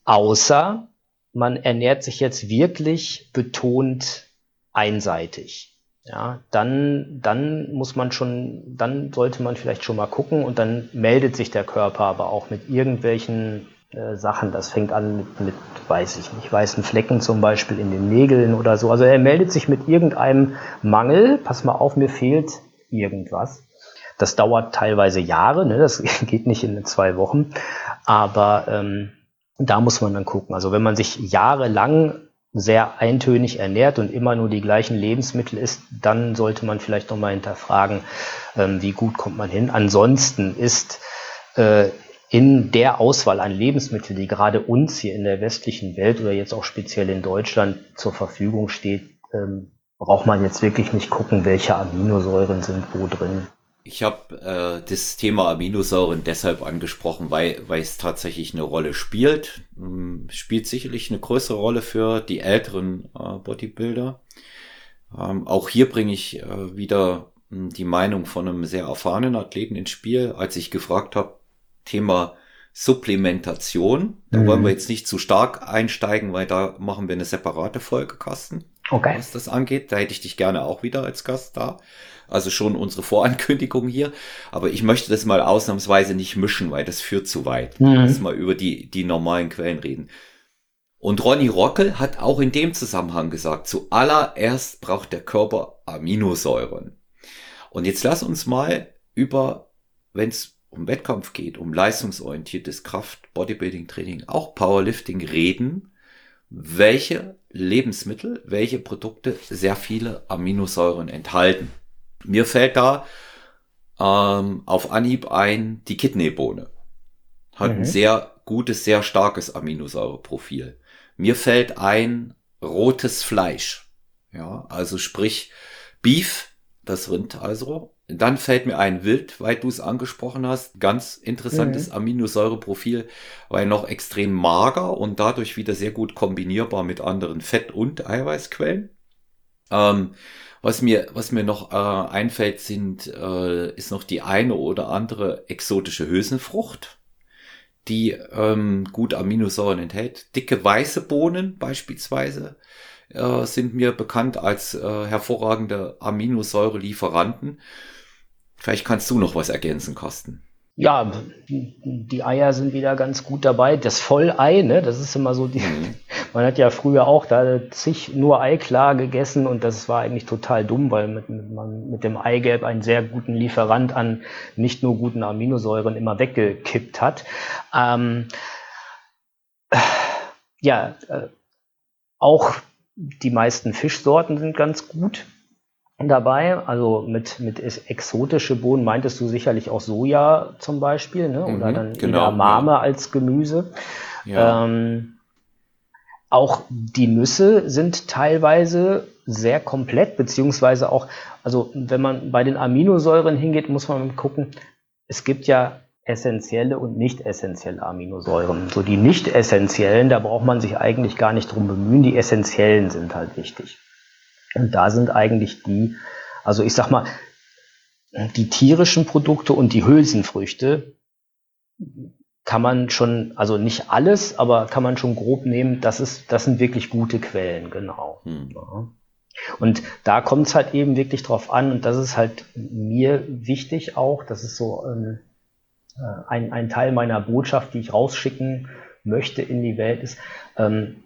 Außer man ernährt sich jetzt wirklich betont einseitig. Ja, dann, dann muss man schon, dann sollte man vielleicht schon mal gucken und dann meldet sich der Körper aber auch mit irgendwelchen äh, Sachen. Das fängt an mit, mit, weiß ich nicht, weißen Flecken zum Beispiel in den Nägeln oder so. Also er meldet sich mit irgendeinem Mangel. Pass mal auf, mir fehlt irgendwas. Das dauert teilweise Jahre, ne? das geht nicht in zwei Wochen, aber ähm, da muss man dann gucken. Also wenn man sich jahrelang sehr eintönig ernährt und immer nur die gleichen Lebensmittel isst, dann sollte man vielleicht nochmal hinterfragen, ähm, wie gut kommt man hin. Ansonsten ist äh, in der Auswahl an Lebensmitteln, die gerade uns hier in der westlichen Welt oder jetzt auch speziell in Deutschland zur Verfügung steht, ähm, braucht man jetzt wirklich nicht gucken, welche Aminosäuren sind wo drin. Ich habe äh, das Thema Aminosäuren deshalb angesprochen, weil, weil es tatsächlich eine Rolle spielt. Ähm, spielt sicherlich eine größere Rolle für die älteren äh, Bodybuilder. Ähm, auch hier bringe ich äh, wieder äh, die Meinung von einem sehr erfahrenen Athleten ins Spiel, als ich gefragt habe, Thema Supplementation. Da mhm. wollen wir jetzt nicht zu stark einsteigen, weil da machen wir eine separate Folge, Carsten. Okay. Was das angeht. Da hätte ich dich gerne auch wieder als Gast da. Also schon unsere Vorankündigung hier. Aber ich möchte das mal ausnahmsweise nicht mischen, weil das führt zu weit. Mhm. Lass mal über die, die normalen Quellen reden. Und Ronny Rockel hat auch in dem Zusammenhang gesagt, zuallererst braucht der Körper Aminosäuren. Und jetzt lass uns mal über, wenn es um Wettkampf geht, um leistungsorientiertes Kraft, Bodybuilding Training, auch Powerlifting reden, welche Lebensmittel, welche Produkte sehr viele Aminosäuren enthalten. Mir fällt da ähm, auf Anhieb ein die Kidneybohne. Hat mhm. ein sehr gutes, sehr starkes Aminosäureprofil. Mir fällt ein rotes Fleisch. Ja, also sprich Beef, das Rind also. Dann fällt mir ein Wild, weil du es angesprochen hast. Ganz interessantes mhm. Aminosäureprofil, weil noch extrem mager und dadurch wieder sehr gut kombinierbar mit anderen Fett- und Eiweißquellen. Ähm, was mir, was mir noch äh, einfällt, sind, äh, ist noch die eine oder andere exotische Hülsenfrucht, die ähm, gut Aminosäuren enthält. Dicke weiße Bohnen beispielsweise äh, sind mir bekannt als äh, hervorragende Aminosäurelieferanten. Vielleicht kannst du noch was ergänzen, Kosten. Ja, die Eier sind wieder ganz gut dabei. Das Vollei, ne, das ist immer so die, mhm. Man hat ja früher auch da zig nur Eiklar gegessen und das war eigentlich total dumm, weil mit, man mit dem Eigelb einen sehr guten Lieferant an nicht nur guten Aminosäuren immer weggekippt hat. Ähm, ja, äh, auch die meisten Fischsorten sind ganz gut dabei. Also mit, mit exotische Bohnen meintest du sicherlich auch Soja zum Beispiel, ne? oder mhm, dann genau, Edamame ja. als Gemüse. Ja. Ähm, auch die Nüsse sind teilweise sehr komplett, beziehungsweise auch, also wenn man bei den Aminosäuren hingeht, muss man gucken, es gibt ja essentielle und nicht essentielle Aminosäuren. So die nicht essentiellen, da braucht man sich eigentlich gar nicht drum bemühen, die essentiellen sind halt wichtig. Und da sind eigentlich die, also ich sag mal, die tierischen Produkte und die Hülsenfrüchte, kann man schon, also nicht alles, aber kann man schon grob nehmen, das ist, das sind wirklich gute Quellen, genau. Hm. Ja. Und da kommt es halt eben wirklich drauf an, und das ist halt mir wichtig auch, das ist so ähm, äh, ein, ein Teil meiner Botschaft, die ich rausschicken möchte in die Welt, ist, ähm,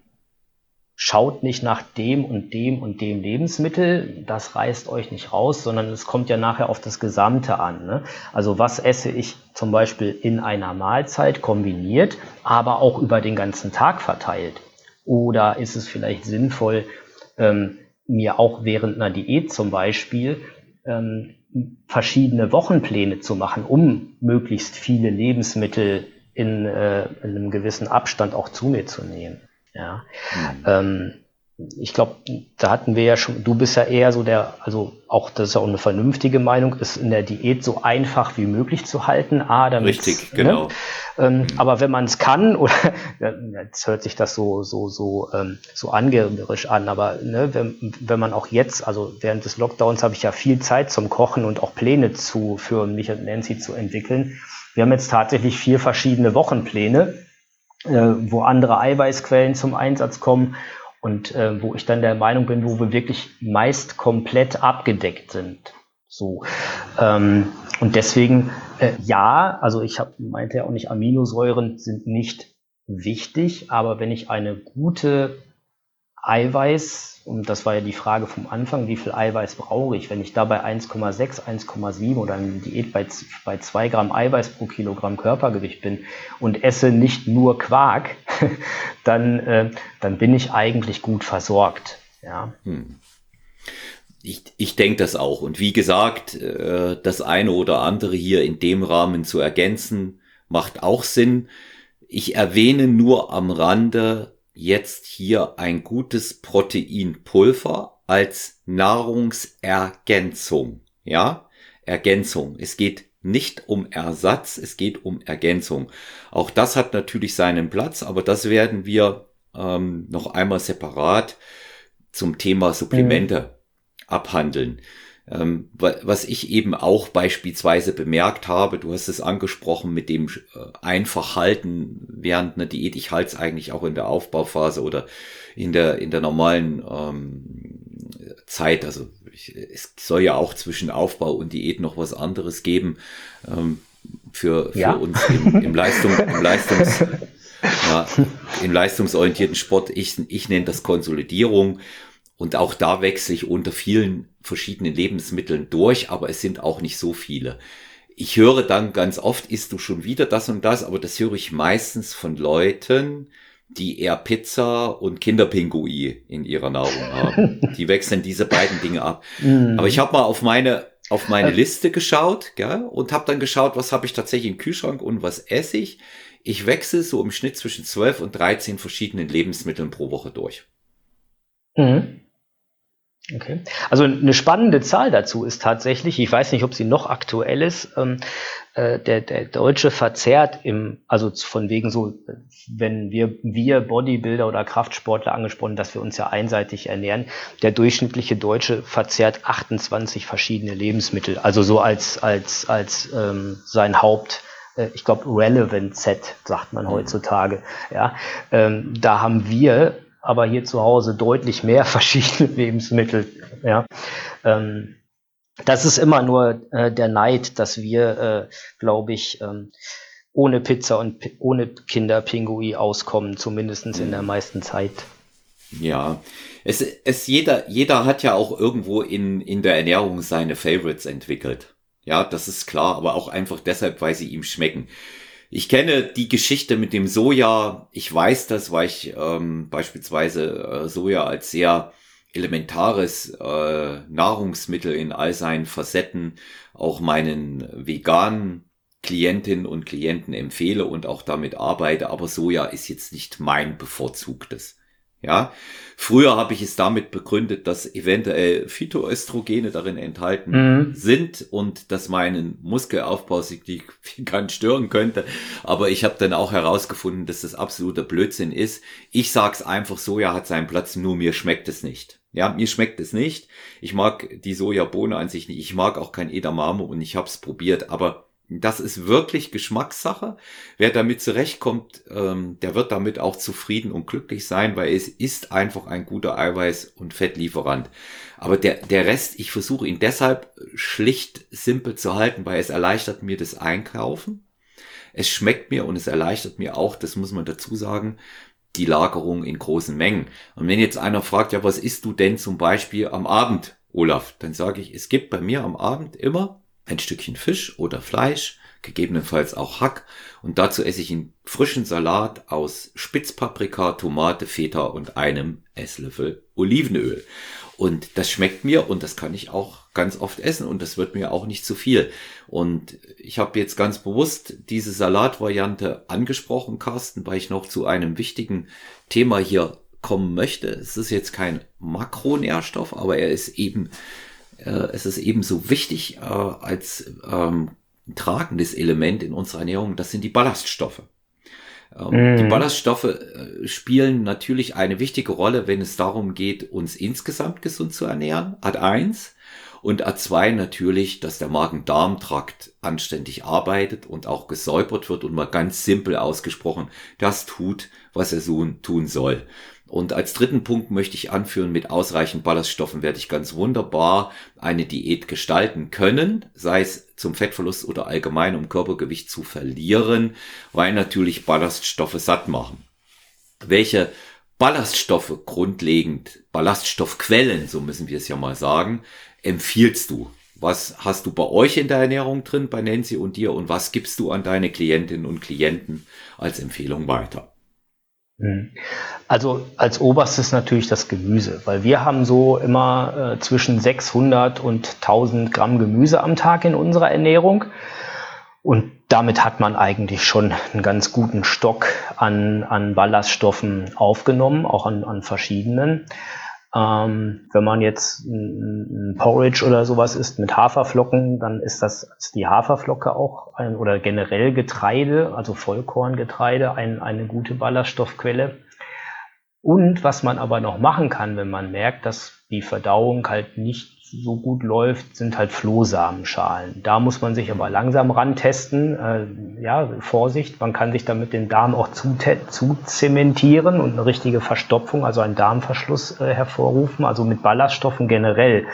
schaut nicht nach dem und dem und dem Lebensmittel, das reißt euch nicht raus, sondern es kommt ja nachher auf das Gesamte an. Ne? Also was esse ich zum Beispiel in einer Mahlzeit kombiniert, aber auch über den ganzen Tag verteilt? Oder ist es vielleicht sinnvoll, ähm, mir auch während einer Diät zum Beispiel ähm, verschiedene Wochenpläne zu machen, um möglichst viele Lebensmittel in, äh, in einem gewissen Abstand auch zu mir zu nehmen? Ja. Mhm. Ähm, ich glaube, da hatten wir ja schon, du bist ja eher so der, also auch das ist ja auch eine vernünftige Meinung, ist in der Diät so einfach wie möglich zu halten. A, damit Richtig, genau. Ne? Ähm, aber wenn man es kann, oder jetzt hört sich das so so so ähm, so angeberisch an, aber ne, wenn, wenn man auch jetzt, also während des Lockdowns habe ich ja viel Zeit zum Kochen und auch Pläne zu für mich und Nancy zu entwickeln. Wir haben jetzt tatsächlich vier verschiedene Wochenpläne, wo andere Eiweißquellen zum Einsatz kommen und äh, wo ich dann der Meinung bin, wo wir wirklich meist komplett abgedeckt sind. So. Ähm, und deswegen, äh, ja, also ich hab, meinte ja auch nicht, Aminosäuren sind nicht wichtig, aber wenn ich eine gute Eiweiß, und das war ja die Frage vom Anfang, wie viel Eiweiß brauche ich? Wenn ich dabei 1,6, 1,7 oder eine Diät bei, bei 2 Gramm Eiweiß pro Kilogramm Körpergewicht bin und esse nicht nur Quark, dann, äh, dann bin ich eigentlich gut versorgt. Ja. Hm. Ich, ich denke das auch. Und wie gesagt, äh, das eine oder andere hier in dem Rahmen zu ergänzen, macht auch Sinn. Ich erwähne nur am Rande, jetzt hier ein gutes Proteinpulver als Nahrungsergänzung. Ja, Ergänzung. Es geht nicht um Ersatz, es geht um Ergänzung. Auch das hat natürlich seinen Platz, aber das werden wir ähm, noch einmal separat zum Thema Supplemente mhm. abhandeln. Ähm, was ich eben auch beispielsweise bemerkt habe, du hast es angesprochen mit dem äh, einfach halten während einer Diät. Ich halte es eigentlich auch in der Aufbauphase oder in der, in der normalen ähm, Zeit. Also ich, es soll ja auch zwischen Aufbau und Diät noch was anderes geben ähm, für, für ja. uns im, im, Leistung, im Leistungs, ja, im leistungsorientierten Sport. Ich, ich nenne das Konsolidierung. Und auch da wechsle ich unter vielen verschiedenen Lebensmitteln durch, aber es sind auch nicht so viele. Ich höre dann ganz oft, isst du schon wieder das und das, aber das höre ich meistens von Leuten, die eher Pizza und Kinderpingui in ihrer Nahrung haben. Die wechseln diese beiden Dinge ab. Mm. Aber ich habe mal auf meine auf meine Liste geschaut, gell, und habe dann geschaut, was habe ich tatsächlich im Kühlschrank und was esse ich. Ich wechsle so im Schnitt zwischen 12 und 13 verschiedenen Lebensmitteln pro Woche durch. Mhm. Okay. Also eine spannende Zahl dazu ist tatsächlich, ich weiß nicht, ob sie noch aktuell ist, ähm, äh, der, der Deutsche verzehrt im, also von wegen so, wenn wir, wir Bodybuilder oder Kraftsportler angesprochen, dass wir uns ja einseitig ernähren, der durchschnittliche Deutsche verzehrt 28 verschiedene Lebensmittel, also so als, als, als ähm, sein Haupt, äh, ich glaube, Relevant Set, sagt man mhm. heutzutage. Ja, ähm, da haben wir aber hier zu Hause deutlich mehr verschiedene Lebensmittel. Ja. Ähm, das ist immer nur äh, der Neid, dass wir, äh, glaube ich, ähm, ohne Pizza und ohne Kinderpingui auskommen, zumindest in der meisten Zeit. Ja, es, es jeder, jeder hat ja auch irgendwo in, in der Ernährung seine Favorites entwickelt. Ja, das ist klar, aber auch einfach deshalb, weil sie ihm schmecken. Ich kenne die Geschichte mit dem Soja. Ich weiß das, weil ich ähm, beispielsweise äh, Soja als sehr elementares äh, Nahrungsmittel in all seinen Facetten auch meinen veganen Klientinnen und Klienten empfehle und auch damit arbeite. Aber Soja ist jetzt nicht mein bevorzugtes. Ja, früher habe ich es damit begründet, dass eventuell Phytoöstrogene darin enthalten mhm. sind und dass meinen Muskelaufbau signifikant stören könnte. Aber ich habe dann auch herausgefunden, dass das absoluter Blödsinn ist. Ich sag's einfach, Soja hat seinen Platz, nur mir schmeckt es nicht. Ja, mir schmeckt es nicht. Ich mag die Sojabohne an sich nicht. Ich mag auch kein Edamame und ich habe es probiert, aber das ist wirklich Geschmackssache. Wer damit zurechtkommt, ähm, der wird damit auch zufrieden und glücklich sein, weil es ist einfach ein guter Eiweiß- und Fettlieferant. Aber der, der Rest, ich versuche ihn deshalb schlicht simpel zu halten, weil es erleichtert mir das Einkaufen. Es schmeckt mir und es erleichtert mir auch, das muss man dazu sagen, die Lagerung in großen Mengen. Und wenn jetzt einer fragt, ja, was isst du denn zum Beispiel am Abend, Olaf? Dann sage ich, es gibt bei mir am Abend immer ein Stückchen Fisch oder Fleisch, gegebenenfalls auch Hack und dazu esse ich einen frischen Salat aus Spitzpaprika, Tomate, Feta und einem Esslöffel Olivenöl. Und das schmeckt mir und das kann ich auch ganz oft essen und das wird mir auch nicht zu viel. Und ich habe jetzt ganz bewusst diese Salatvariante angesprochen, Carsten, weil ich noch zu einem wichtigen Thema hier kommen möchte. Es ist jetzt kein Makronährstoff, aber er ist eben, äh, es ist ebenso wichtig äh, als ähm, tragendes Element in unserer Ernährung. Das sind die Ballaststoffe. Ähm, mm. Die Ballaststoffe äh, spielen natürlich eine wichtige Rolle, wenn es darum geht, uns insgesamt gesund zu ernähren. Ad eins. Und A2 natürlich, dass der Magen-Darm-Trakt anständig arbeitet und auch gesäubert wird und mal ganz simpel ausgesprochen, das tut, was er so tun soll. Und als dritten Punkt möchte ich anführen, mit ausreichend Ballaststoffen werde ich ganz wunderbar eine Diät gestalten können, sei es zum Fettverlust oder allgemein, um Körpergewicht zu verlieren, weil natürlich Ballaststoffe satt machen. Welche Ballaststoffe grundlegend, Ballaststoffquellen, so müssen wir es ja mal sagen, empfiehlst du? Was hast du bei euch in der Ernährung drin, bei Nancy und dir, und was gibst du an deine Klientinnen und Klienten als Empfehlung weiter? Also als oberstes natürlich das Gemüse, weil wir haben so immer äh, zwischen 600 und 1000 Gramm Gemüse am Tag in unserer Ernährung. Und damit hat man eigentlich schon einen ganz guten Stock an, an Ballaststoffen aufgenommen, auch an, an verschiedenen. Ähm, wenn man jetzt ein, ein, Porridge oder sowas isst mit Haferflocken, dann ist das ist die Haferflocke auch ein, oder generell Getreide, also Vollkorngetreide, ein, eine gute Ballaststoffquelle. Und was man aber noch machen kann, wenn man merkt, dass die Verdauung halt nicht so gut läuft, sind halt Flohsamenschalen. Da muss man sich aber langsam rantesten. Äh, ja, Vorsicht, man kann sich damit den Darm auch zu, zementieren und eine richtige Verstopfung, also einen Darmverschluss äh, hervorrufen. Also mit Ballaststoffen generell.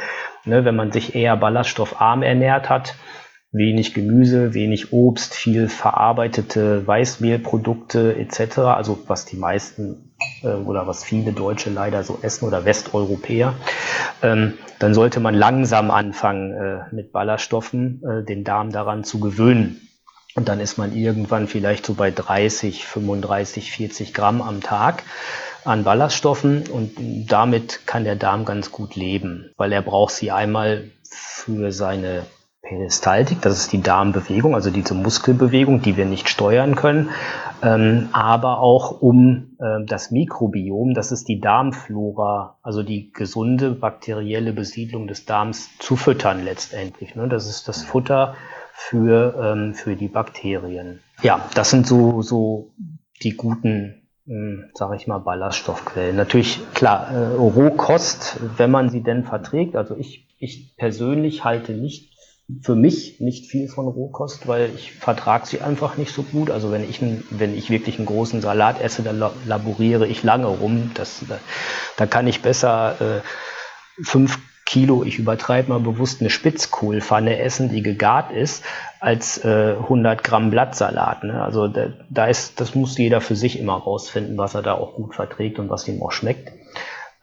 Ne, wenn man sich eher ballaststoffarm ernährt hat, wenig Gemüse, wenig Obst, viel verarbeitete Weißmehlprodukte etc. Also was die meisten oder was viele Deutsche leider so essen oder Westeuropäer, ähm, dann sollte man langsam anfangen äh, mit Ballaststoffen äh, den Darm daran zu gewöhnen. Und dann ist man irgendwann vielleicht so bei 30, 35, 40 Gramm am Tag an Ballaststoffen und damit kann der Darm ganz gut leben, weil er braucht sie einmal für seine Peristaltik, das ist die Darmbewegung, also diese Muskelbewegung, die wir nicht steuern können, ähm, aber auch um äh, das Mikrobiom, das ist die Darmflora, also die gesunde bakterielle Besiedlung des Darms zu füttern letztendlich. Ne? Das ist das Futter für, ähm, für die Bakterien. Ja, das sind so, so die guten hm, sage ich mal, Ballaststoffquellen. Natürlich, klar, äh, Rohkost, wenn man sie denn verträgt. Also ich, ich persönlich halte nicht für mich nicht viel von Rohkost, weil ich vertrage sie einfach nicht so gut. Also wenn ich, wenn ich wirklich einen großen Salat esse, dann laboriere ich lange rum. Das, da kann ich besser äh, fünf Kilo, ich übertreibe mal bewusst, eine Spitzkohlpfanne essen, die gegart ist, als äh, 100 Gramm Blattsalat. Ne? Also da, da ist, das muss jeder für sich immer rausfinden, was er da auch gut verträgt und was ihm auch schmeckt.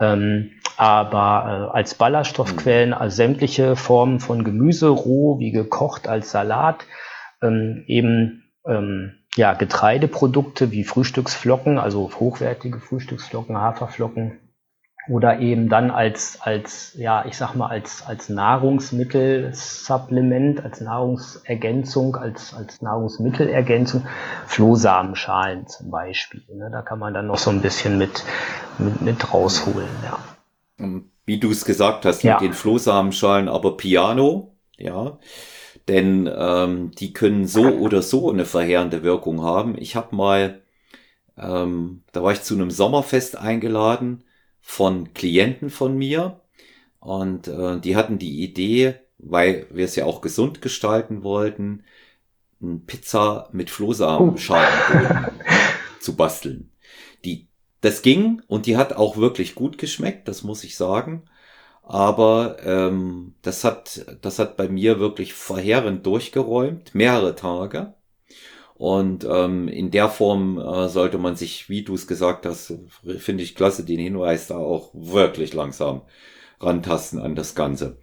Ähm, aber äh, als Ballaststoffquellen, mhm. als sämtliche Formen von Gemüse, roh wie gekocht als Salat, ähm, eben ähm, ja, Getreideprodukte wie Frühstücksflocken, also hochwertige Frühstücksflocken, Haferflocken, oder eben dann als, als, ja, ich sag mal, als, als Nahrungsmittelsupplement, als Nahrungsergänzung, als, als Nahrungsmittelergänzung, Flohsamenschalen zum Beispiel. Ne? Da kann man dann noch so ein bisschen mit, mit, mit rausholen, ja. Wie du es gesagt hast, ja. mit den Flohsamenschalen, aber Piano, ja. Denn ähm, die können so oder so eine verheerende Wirkung haben. Ich habe mal, ähm, da war ich zu einem Sommerfest eingeladen, von Klienten von mir und äh, die hatten die Idee, weil wir es ja auch gesund gestalten wollten, Pizza mit Flohsamenschalen oh. zu basteln. Das ging und die hat auch wirklich gut geschmeckt, das muss ich sagen. Aber ähm, das hat, das hat bei mir wirklich verheerend durchgeräumt, mehrere Tage. Und ähm, in der Form äh, sollte man sich, wie du es gesagt hast, finde ich klasse, den Hinweis da auch wirklich langsam rantasten an das Ganze.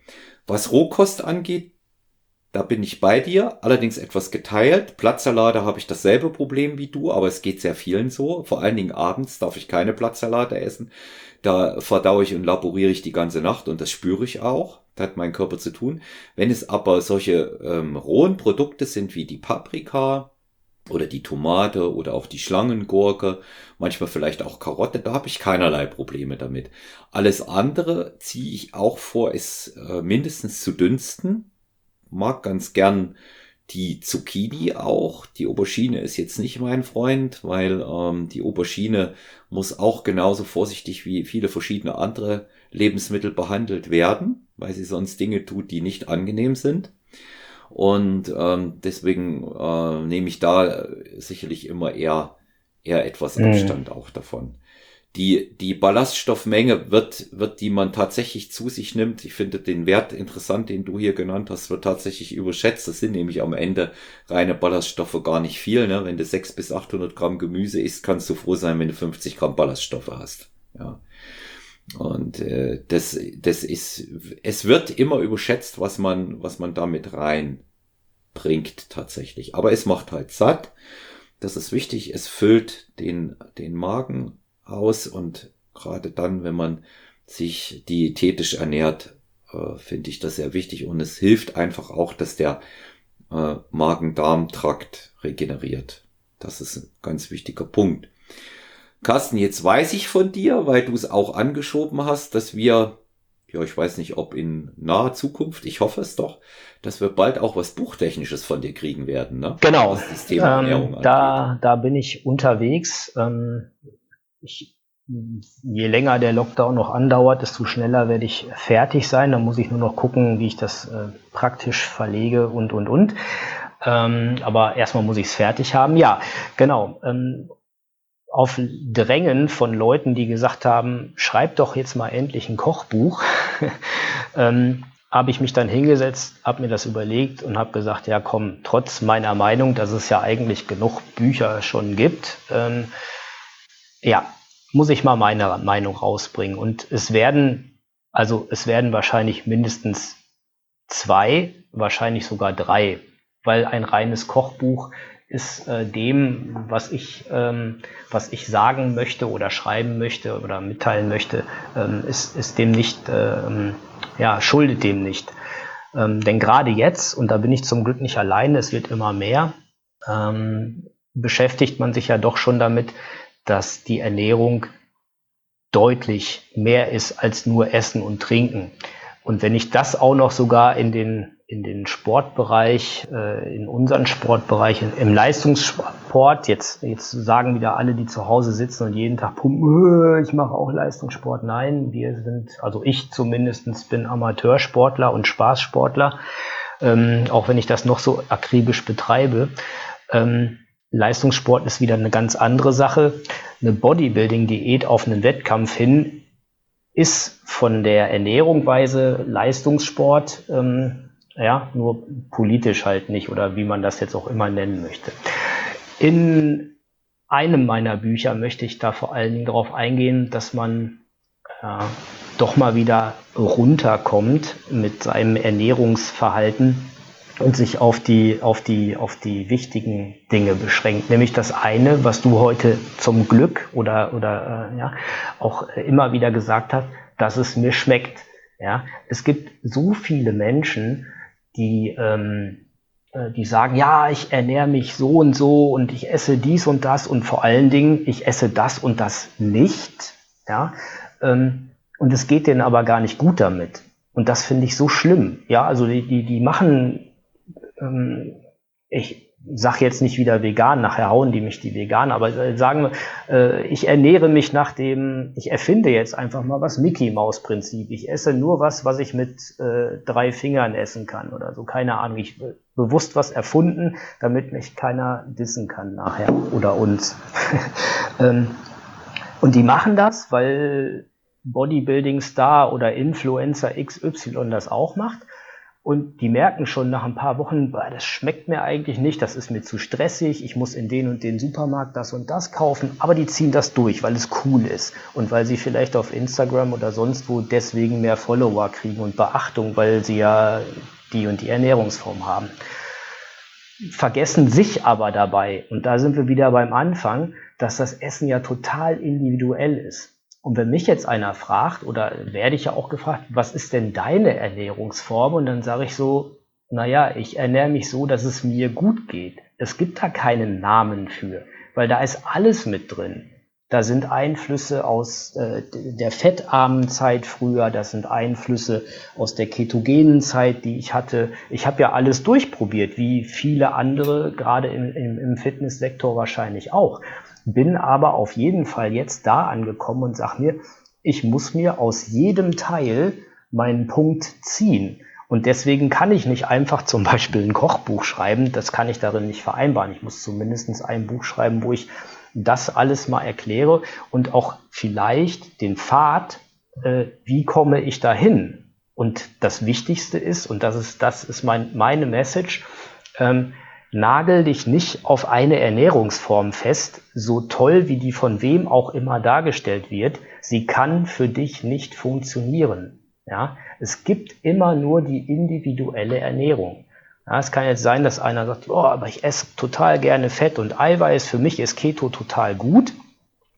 Was Rohkost angeht, da bin ich bei dir, allerdings etwas geteilt. Blattsalate habe ich dasselbe Problem wie du, aber es geht sehr vielen so. Vor allen Dingen abends darf ich keine Blattsalate essen. Da verdaue ich und laboriere ich die ganze Nacht und das spüre ich auch. Das hat mein Körper zu tun. Wenn es aber solche ähm, rohen Produkte sind wie die Paprika, oder die Tomate oder auch die Schlangengurke, manchmal vielleicht auch Karotte, da habe ich keinerlei Probleme damit. Alles andere ziehe ich auch vor, es äh, mindestens zu dünsten. Mag ganz gern die Zucchini auch. Die Aubergine ist jetzt nicht mein Freund, weil ähm, die Aubergine muss auch genauso vorsichtig wie viele verschiedene andere Lebensmittel behandelt werden, weil sie sonst Dinge tut, die nicht angenehm sind. Und ähm, deswegen äh, nehme ich da sicherlich immer eher, eher etwas mhm. Abstand mhm. auch davon. Die, die Ballaststoffmenge wird, wird, die man tatsächlich zu sich nimmt. Ich finde den Wert interessant, den du hier genannt hast, wird tatsächlich überschätzt. Das sind nämlich am Ende reine Ballaststoffe gar nicht viel. Ne? Wenn du 600 bis 800 Gramm Gemüse isst, kannst du froh sein, wenn du 50 Gramm Ballaststoffe hast. Ja. Und äh, das, das ist, es wird immer überschätzt, was man, was man damit reinbringt tatsächlich. Aber es macht halt satt. Das ist wichtig. Es füllt den, den Magen aus und gerade dann, wenn man sich diätetisch ernährt, äh, finde ich das sehr wichtig und es hilft einfach auch, dass der äh, Magen-Darm-Trakt regeneriert. Das ist ein ganz wichtiger Punkt. Carsten, jetzt weiß ich von dir, weil du es auch angeschoben hast, dass wir, ja, ich weiß nicht, ob in naher Zukunft, ich hoffe es doch, dass wir bald auch was Buchtechnisches von dir kriegen werden, ne? Genau. Was das Thema ähm, Ernährung da, da bin ich unterwegs. Ähm, ich, je länger der Lockdown noch andauert, desto schneller werde ich fertig sein. Dann muss ich nur noch gucken, wie ich das äh, praktisch verlege und, und, und. Ähm, aber erstmal muss ich es fertig haben. Ja, genau. Ähm, auf Drängen von Leuten, die gesagt haben, schreib doch jetzt mal endlich ein Kochbuch, ähm, habe ich mich dann hingesetzt, habe mir das überlegt und habe gesagt, ja komm, trotz meiner Meinung, dass es ja eigentlich genug Bücher schon gibt, ähm, ja, muss ich mal meine Meinung rausbringen. Und es werden, also es werden wahrscheinlich mindestens zwei, wahrscheinlich sogar drei, weil ein reines Kochbuch ist äh, dem, was ich, ähm, was ich sagen möchte oder schreiben möchte oder mitteilen möchte, ähm, ist, ist dem nicht, ähm, ja, schuldet dem nicht. Ähm, denn gerade jetzt, und da bin ich zum Glück nicht alleine, es wird immer mehr, ähm, beschäftigt man sich ja doch schon damit, dass die Ernährung deutlich mehr ist als nur Essen und Trinken. Und wenn ich das auch noch sogar in den in den Sportbereich, äh, in unseren Sportbereich, im Leistungssport. Jetzt, jetzt sagen wieder alle, die zu Hause sitzen und jeden Tag pumpen, äh, ich mache auch Leistungssport. Nein, wir sind, also ich zumindestens bin Amateursportler und Spaßsportler, ähm, auch wenn ich das noch so akribisch betreibe. Ähm, Leistungssport ist wieder eine ganz andere Sache. Eine Bodybuilding-Diät auf einen Wettkampf hin ist von der Ernährungsweise Leistungssport. Ähm, ja, nur politisch halt nicht oder wie man das jetzt auch immer nennen möchte. In einem meiner Bücher möchte ich da vor allen Dingen darauf eingehen, dass man äh, doch mal wieder runterkommt mit seinem Ernährungsverhalten und sich auf die, auf die, auf die wichtigen Dinge beschränkt. Nämlich das eine, was du heute zum Glück oder, oder äh, ja, auch immer wieder gesagt hast, dass es mir schmeckt. Ja, es gibt so viele Menschen, die, ähm, äh, die sagen, ja, ich ernähre mich so und so und ich esse dies und das und vor allen Dingen, ich esse das und das nicht. Ja, ähm, und es geht denen aber gar nicht gut damit. Und das finde ich so schlimm. Ja, also die, die, die machen, ähm, ich, sag jetzt nicht wieder vegan, nachher hauen die mich die vegan, aber äh, sagen wir, äh, ich ernähre mich nach dem, ich erfinde jetzt einfach mal was Mickey Maus Prinzip. Ich esse nur was, was ich mit äh, drei Fingern essen kann oder so, keine Ahnung. Ich äh, bewusst was erfunden, damit mich keiner dissen kann nachher oder uns. ähm, und die machen das, weil Bodybuilding Star oder Influencer XY das auch macht. Und die merken schon nach ein paar Wochen, boah, das schmeckt mir eigentlich nicht, das ist mir zu stressig, ich muss in den und den Supermarkt das und das kaufen, aber die ziehen das durch, weil es cool ist und weil sie vielleicht auf Instagram oder sonst wo deswegen mehr Follower kriegen und Beachtung, weil sie ja die und die Ernährungsform haben. Vergessen sich aber dabei, und da sind wir wieder beim Anfang, dass das Essen ja total individuell ist. Und wenn mich jetzt einer fragt, oder werde ich ja auch gefragt, was ist denn deine Ernährungsform? Und dann sage ich so, naja, ich ernähre mich so, dass es mir gut geht. es gibt da keinen Namen für, weil da ist alles mit drin. Da sind Einflüsse aus äh, der fettarmen Zeit früher, das sind Einflüsse aus der ketogenen Zeit, die ich hatte. Ich habe ja alles durchprobiert, wie viele andere, gerade im, im, im Fitnesssektor wahrscheinlich auch. Bin aber auf jeden Fall jetzt da angekommen und sag mir, ich muss mir aus jedem Teil meinen Punkt ziehen. Und deswegen kann ich nicht einfach zum Beispiel ein Kochbuch schreiben. Das kann ich darin nicht vereinbaren. Ich muss zumindest ein Buch schreiben, wo ich das alles mal erkläre und auch vielleicht den Pfad, äh, wie komme ich dahin? Und das Wichtigste ist, und das ist, das ist mein, meine Message, ähm, nagel dich nicht auf eine Ernährungsform fest, so toll wie die von wem auch immer dargestellt wird. Sie kann für dich nicht funktionieren. Ja, es gibt immer nur die individuelle Ernährung. Ja, es kann jetzt sein, dass einer sagt, oh, aber ich esse total gerne Fett und Eiweiß, für mich ist Keto total gut.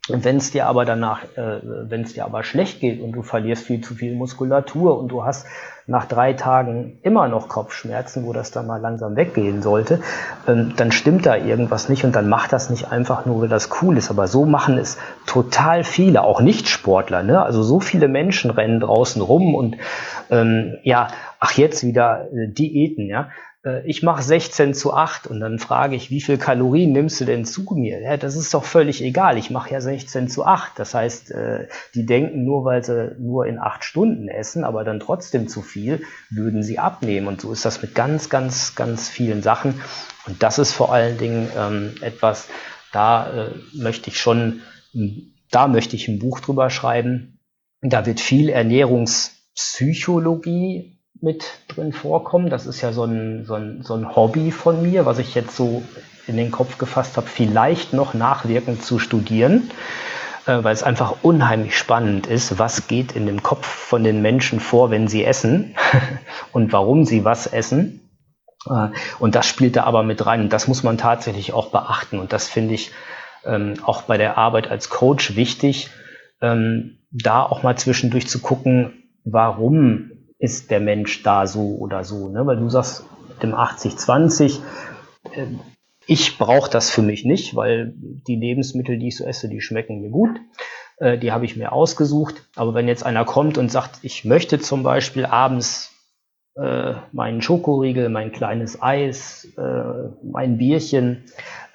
Wenn es dir aber danach, äh, wenn es dir aber schlecht geht und du verlierst viel zu viel Muskulatur und du hast nach drei Tagen immer noch Kopfschmerzen, wo das dann mal langsam weggehen sollte, ähm, dann stimmt da irgendwas nicht und dann macht das nicht einfach nur, weil das cool ist. Aber so machen es total viele, auch Nicht-Sportler. Ne? Also so viele Menschen rennen draußen rum und ähm, ja, ach jetzt wieder äh, Diäten, ja. Äh, ich mache 16 zu 8 und dann frage ich, wie viel Kalorien nimmst du denn zu mir? Ja, das ist doch völlig egal. Ich mache ja 16 zu 8. Das heißt, äh, die denken nur, weil sie nur in 8 Stunden essen, aber dann trotzdem zu viel, würden sie abnehmen. Und so ist das mit ganz, ganz, ganz vielen Sachen. Und das ist vor allen Dingen ähm, etwas, da äh, möchte ich schon, da möchte ich ein Buch drüber schreiben. Da wird viel Ernährungspsychologie mit drin vorkommen. Das ist ja so ein, so ein, so ein Hobby von mir, was ich jetzt so in den Kopf gefasst habe, vielleicht noch nachwirkend zu studieren, äh, weil es einfach unheimlich spannend ist, was geht in dem Kopf von den Menschen vor, wenn sie essen und warum sie was essen. Äh, und das spielt da aber mit rein. Und das muss man tatsächlich auch beachten. Und das finde ich ähm, auch bei der Arbeit als Coach wichtig, ähm, da auch mal zwischendurch zu gucken, warum ist der Mensch da so oder so. Ne? Weil du sagst, mit dem 80-20, äh, ich brauche das für mich nicht, weil die Lebensmittel, die ich so esse, die schmecken mir gut. Äh, die habe ich mir ausgesucht. Aber wenn jetzt einer kommt und sagt, ich möchte zum Beispiel abends äh, meinen Schokoriegel, mein kleines Eis, äh, mein Bierchen,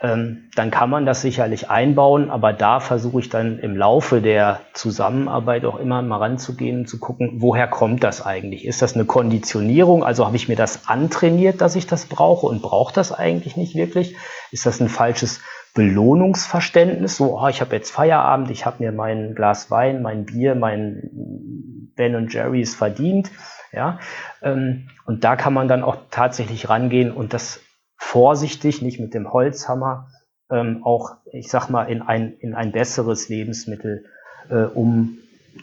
ähm, dann kann man das sicherlich einbauen, aber da versuche ich dann im Laufe der Zusammenarbeit auch immer mal ranzugehen und zu gucken, woher kommt das eigentlich? Ist das eine Konditionierung? Also habe ich mir das antrainiert, dass ich das brauche und brauche das eigentlich nicht wirklich? Ist das ein falsches Belohnungsverständnis? So, oh, ich habe jetzt Feierabend, ich habe mir mein Glas Wein, mein Bier, mein Ben und Jerry's verdient. Ja, ähm, und da kann man dann auch tatsächlich rangehen und das vorsichtig, nicht mit dem Holzhammer, ähm, auch, ich sag mal, in ein, in ein besseres Lebensmittel äh, um,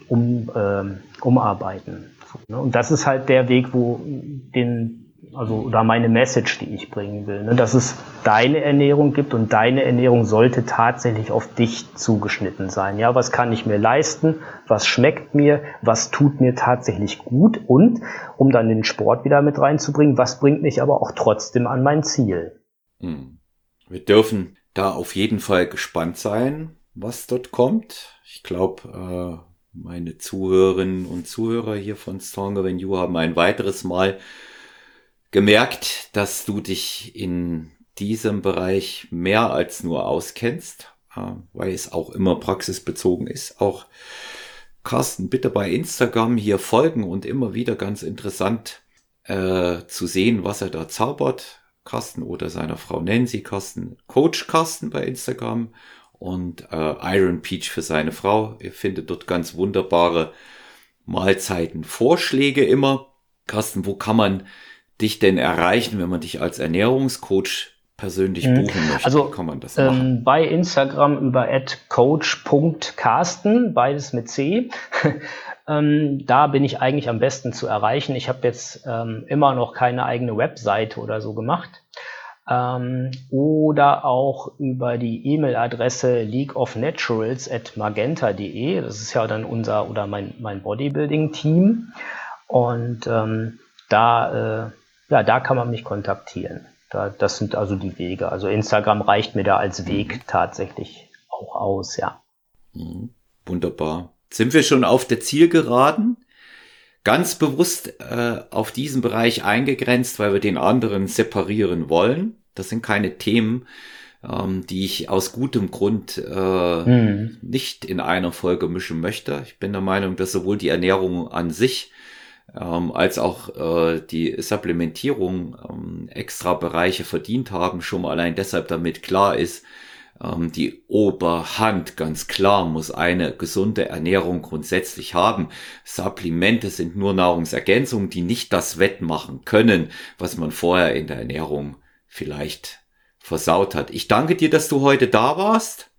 um, ähm, umarbeiten. Ne? Und das ist halt der Weg, wo den also oder meine Message, die ich bringen will, ne? dass es deine Ernährung gibt und deine Ernährung sollte tatsächlich auf dich zugeschnitten sein. Ja, was kann ich mir leisten? Was schmeckt mir? Was tut mir tatsächlich gut? Und um dann den Sport wieder mit reinzubringen, was bringt mich aber auch trotzdem an mein Ziel? Hm. Wir dürfen da auf jeden Fall gespannt sein, was dort kommt. Ich glaube, äh, meine Zuhörerinnen und Zuhörer hier von Stronger Than You haben ein weiteres Mal gemerkt, dass du dich in diesem Bereich mehr als nur auskennst, äh, weil es auch immer praxisbezogen ist. Auch Carsten, bitte bei Instagram hier folgen und immer wieder ganz interessant äh, zu sehen, was er da zaubert. Carsten oder seiner Frau Nancy, Carsten, Coach Carsten bei Instagram und äh, Iron Peach für seine Frau. Ihr findet dort ganz wunderbare Mahlzeiten, Vorschläge immer. Carsten, wo kann man dich denn erreichen, wenn man dich als Ernährungscoach persönlich mhm. buchen möchte? Also kann man das machen? Ähm, bei Instagram über coach.carsten, beides mit C. ähm, da bin ich eigentlich am besten zu erreichen. Ich habe jetzt ähm, immer noch keine eigene Webseite oder so gemacht. Ähm, oder auch über die E-Mail-Adresse leagueofnaturals at magenta.de. Das ist ja dann unser oder mein, mein Bodybuilding-Team. Und ähm, da äh, ja, da kann man mich kontaktieren. Da, das sind also die Wege. Also Instagram reicht mir da als Weg mhm. tatsächlich auch aus, ja. Mhm. Wunderbar. Sind wir schon auf der Zielgeraden? Ganz bewusst äh, auf diesen Bereich eingegrenzt, weil wir den anderen separieren wollen. Das sind keine Themen, ähm, die ich aus gutem Grund äh, mhm. nicht in einer Folge mischen möchte. Ich bin der Meinung, dass sowohl die Ernährung an sich ähm, als auch äh, die Supplementierung ähm, extra Bereiche verdient haben, schon mal allein deshalb damit klar ist, ähm, die Oberhand ganz klar muss eine gesunde Ernährung grundsätzlich haben. Supplemente sind nur Nahrungsergänzungen, die nicht das wettmachen können, was man vorher in der Ernährung vielleicht versaut hat. Ich danke dir, dass du heute da warst.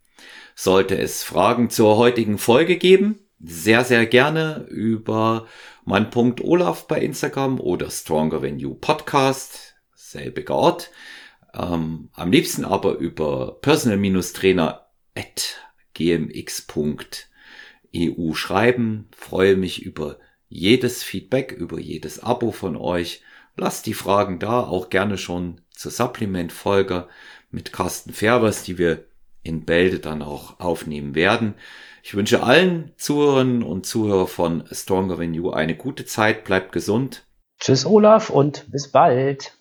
Sollte es Fragen zur heutigen Folge geben, sehr, sehr gerne über mein Punkt Olaf bei Instagram oder Stronger Than You Podcast, selbiger Ort. Ähm, am liebsten aber über personal-trainer at gmx.eu schreiben. Freue mich über jedes Feedback, über jedes Abo von euch. Lasst die Fragen da, auch gerne schon zur Supplement-Folge mit Carsten Färbers, die wir in Bälde dann auch aufnehmen werden. Ich wünsche allen Zuhörern und Zuhörern von Stronger Than You eine gute Zeit, bleibt gesund. Tschüss Olaf und bis bald.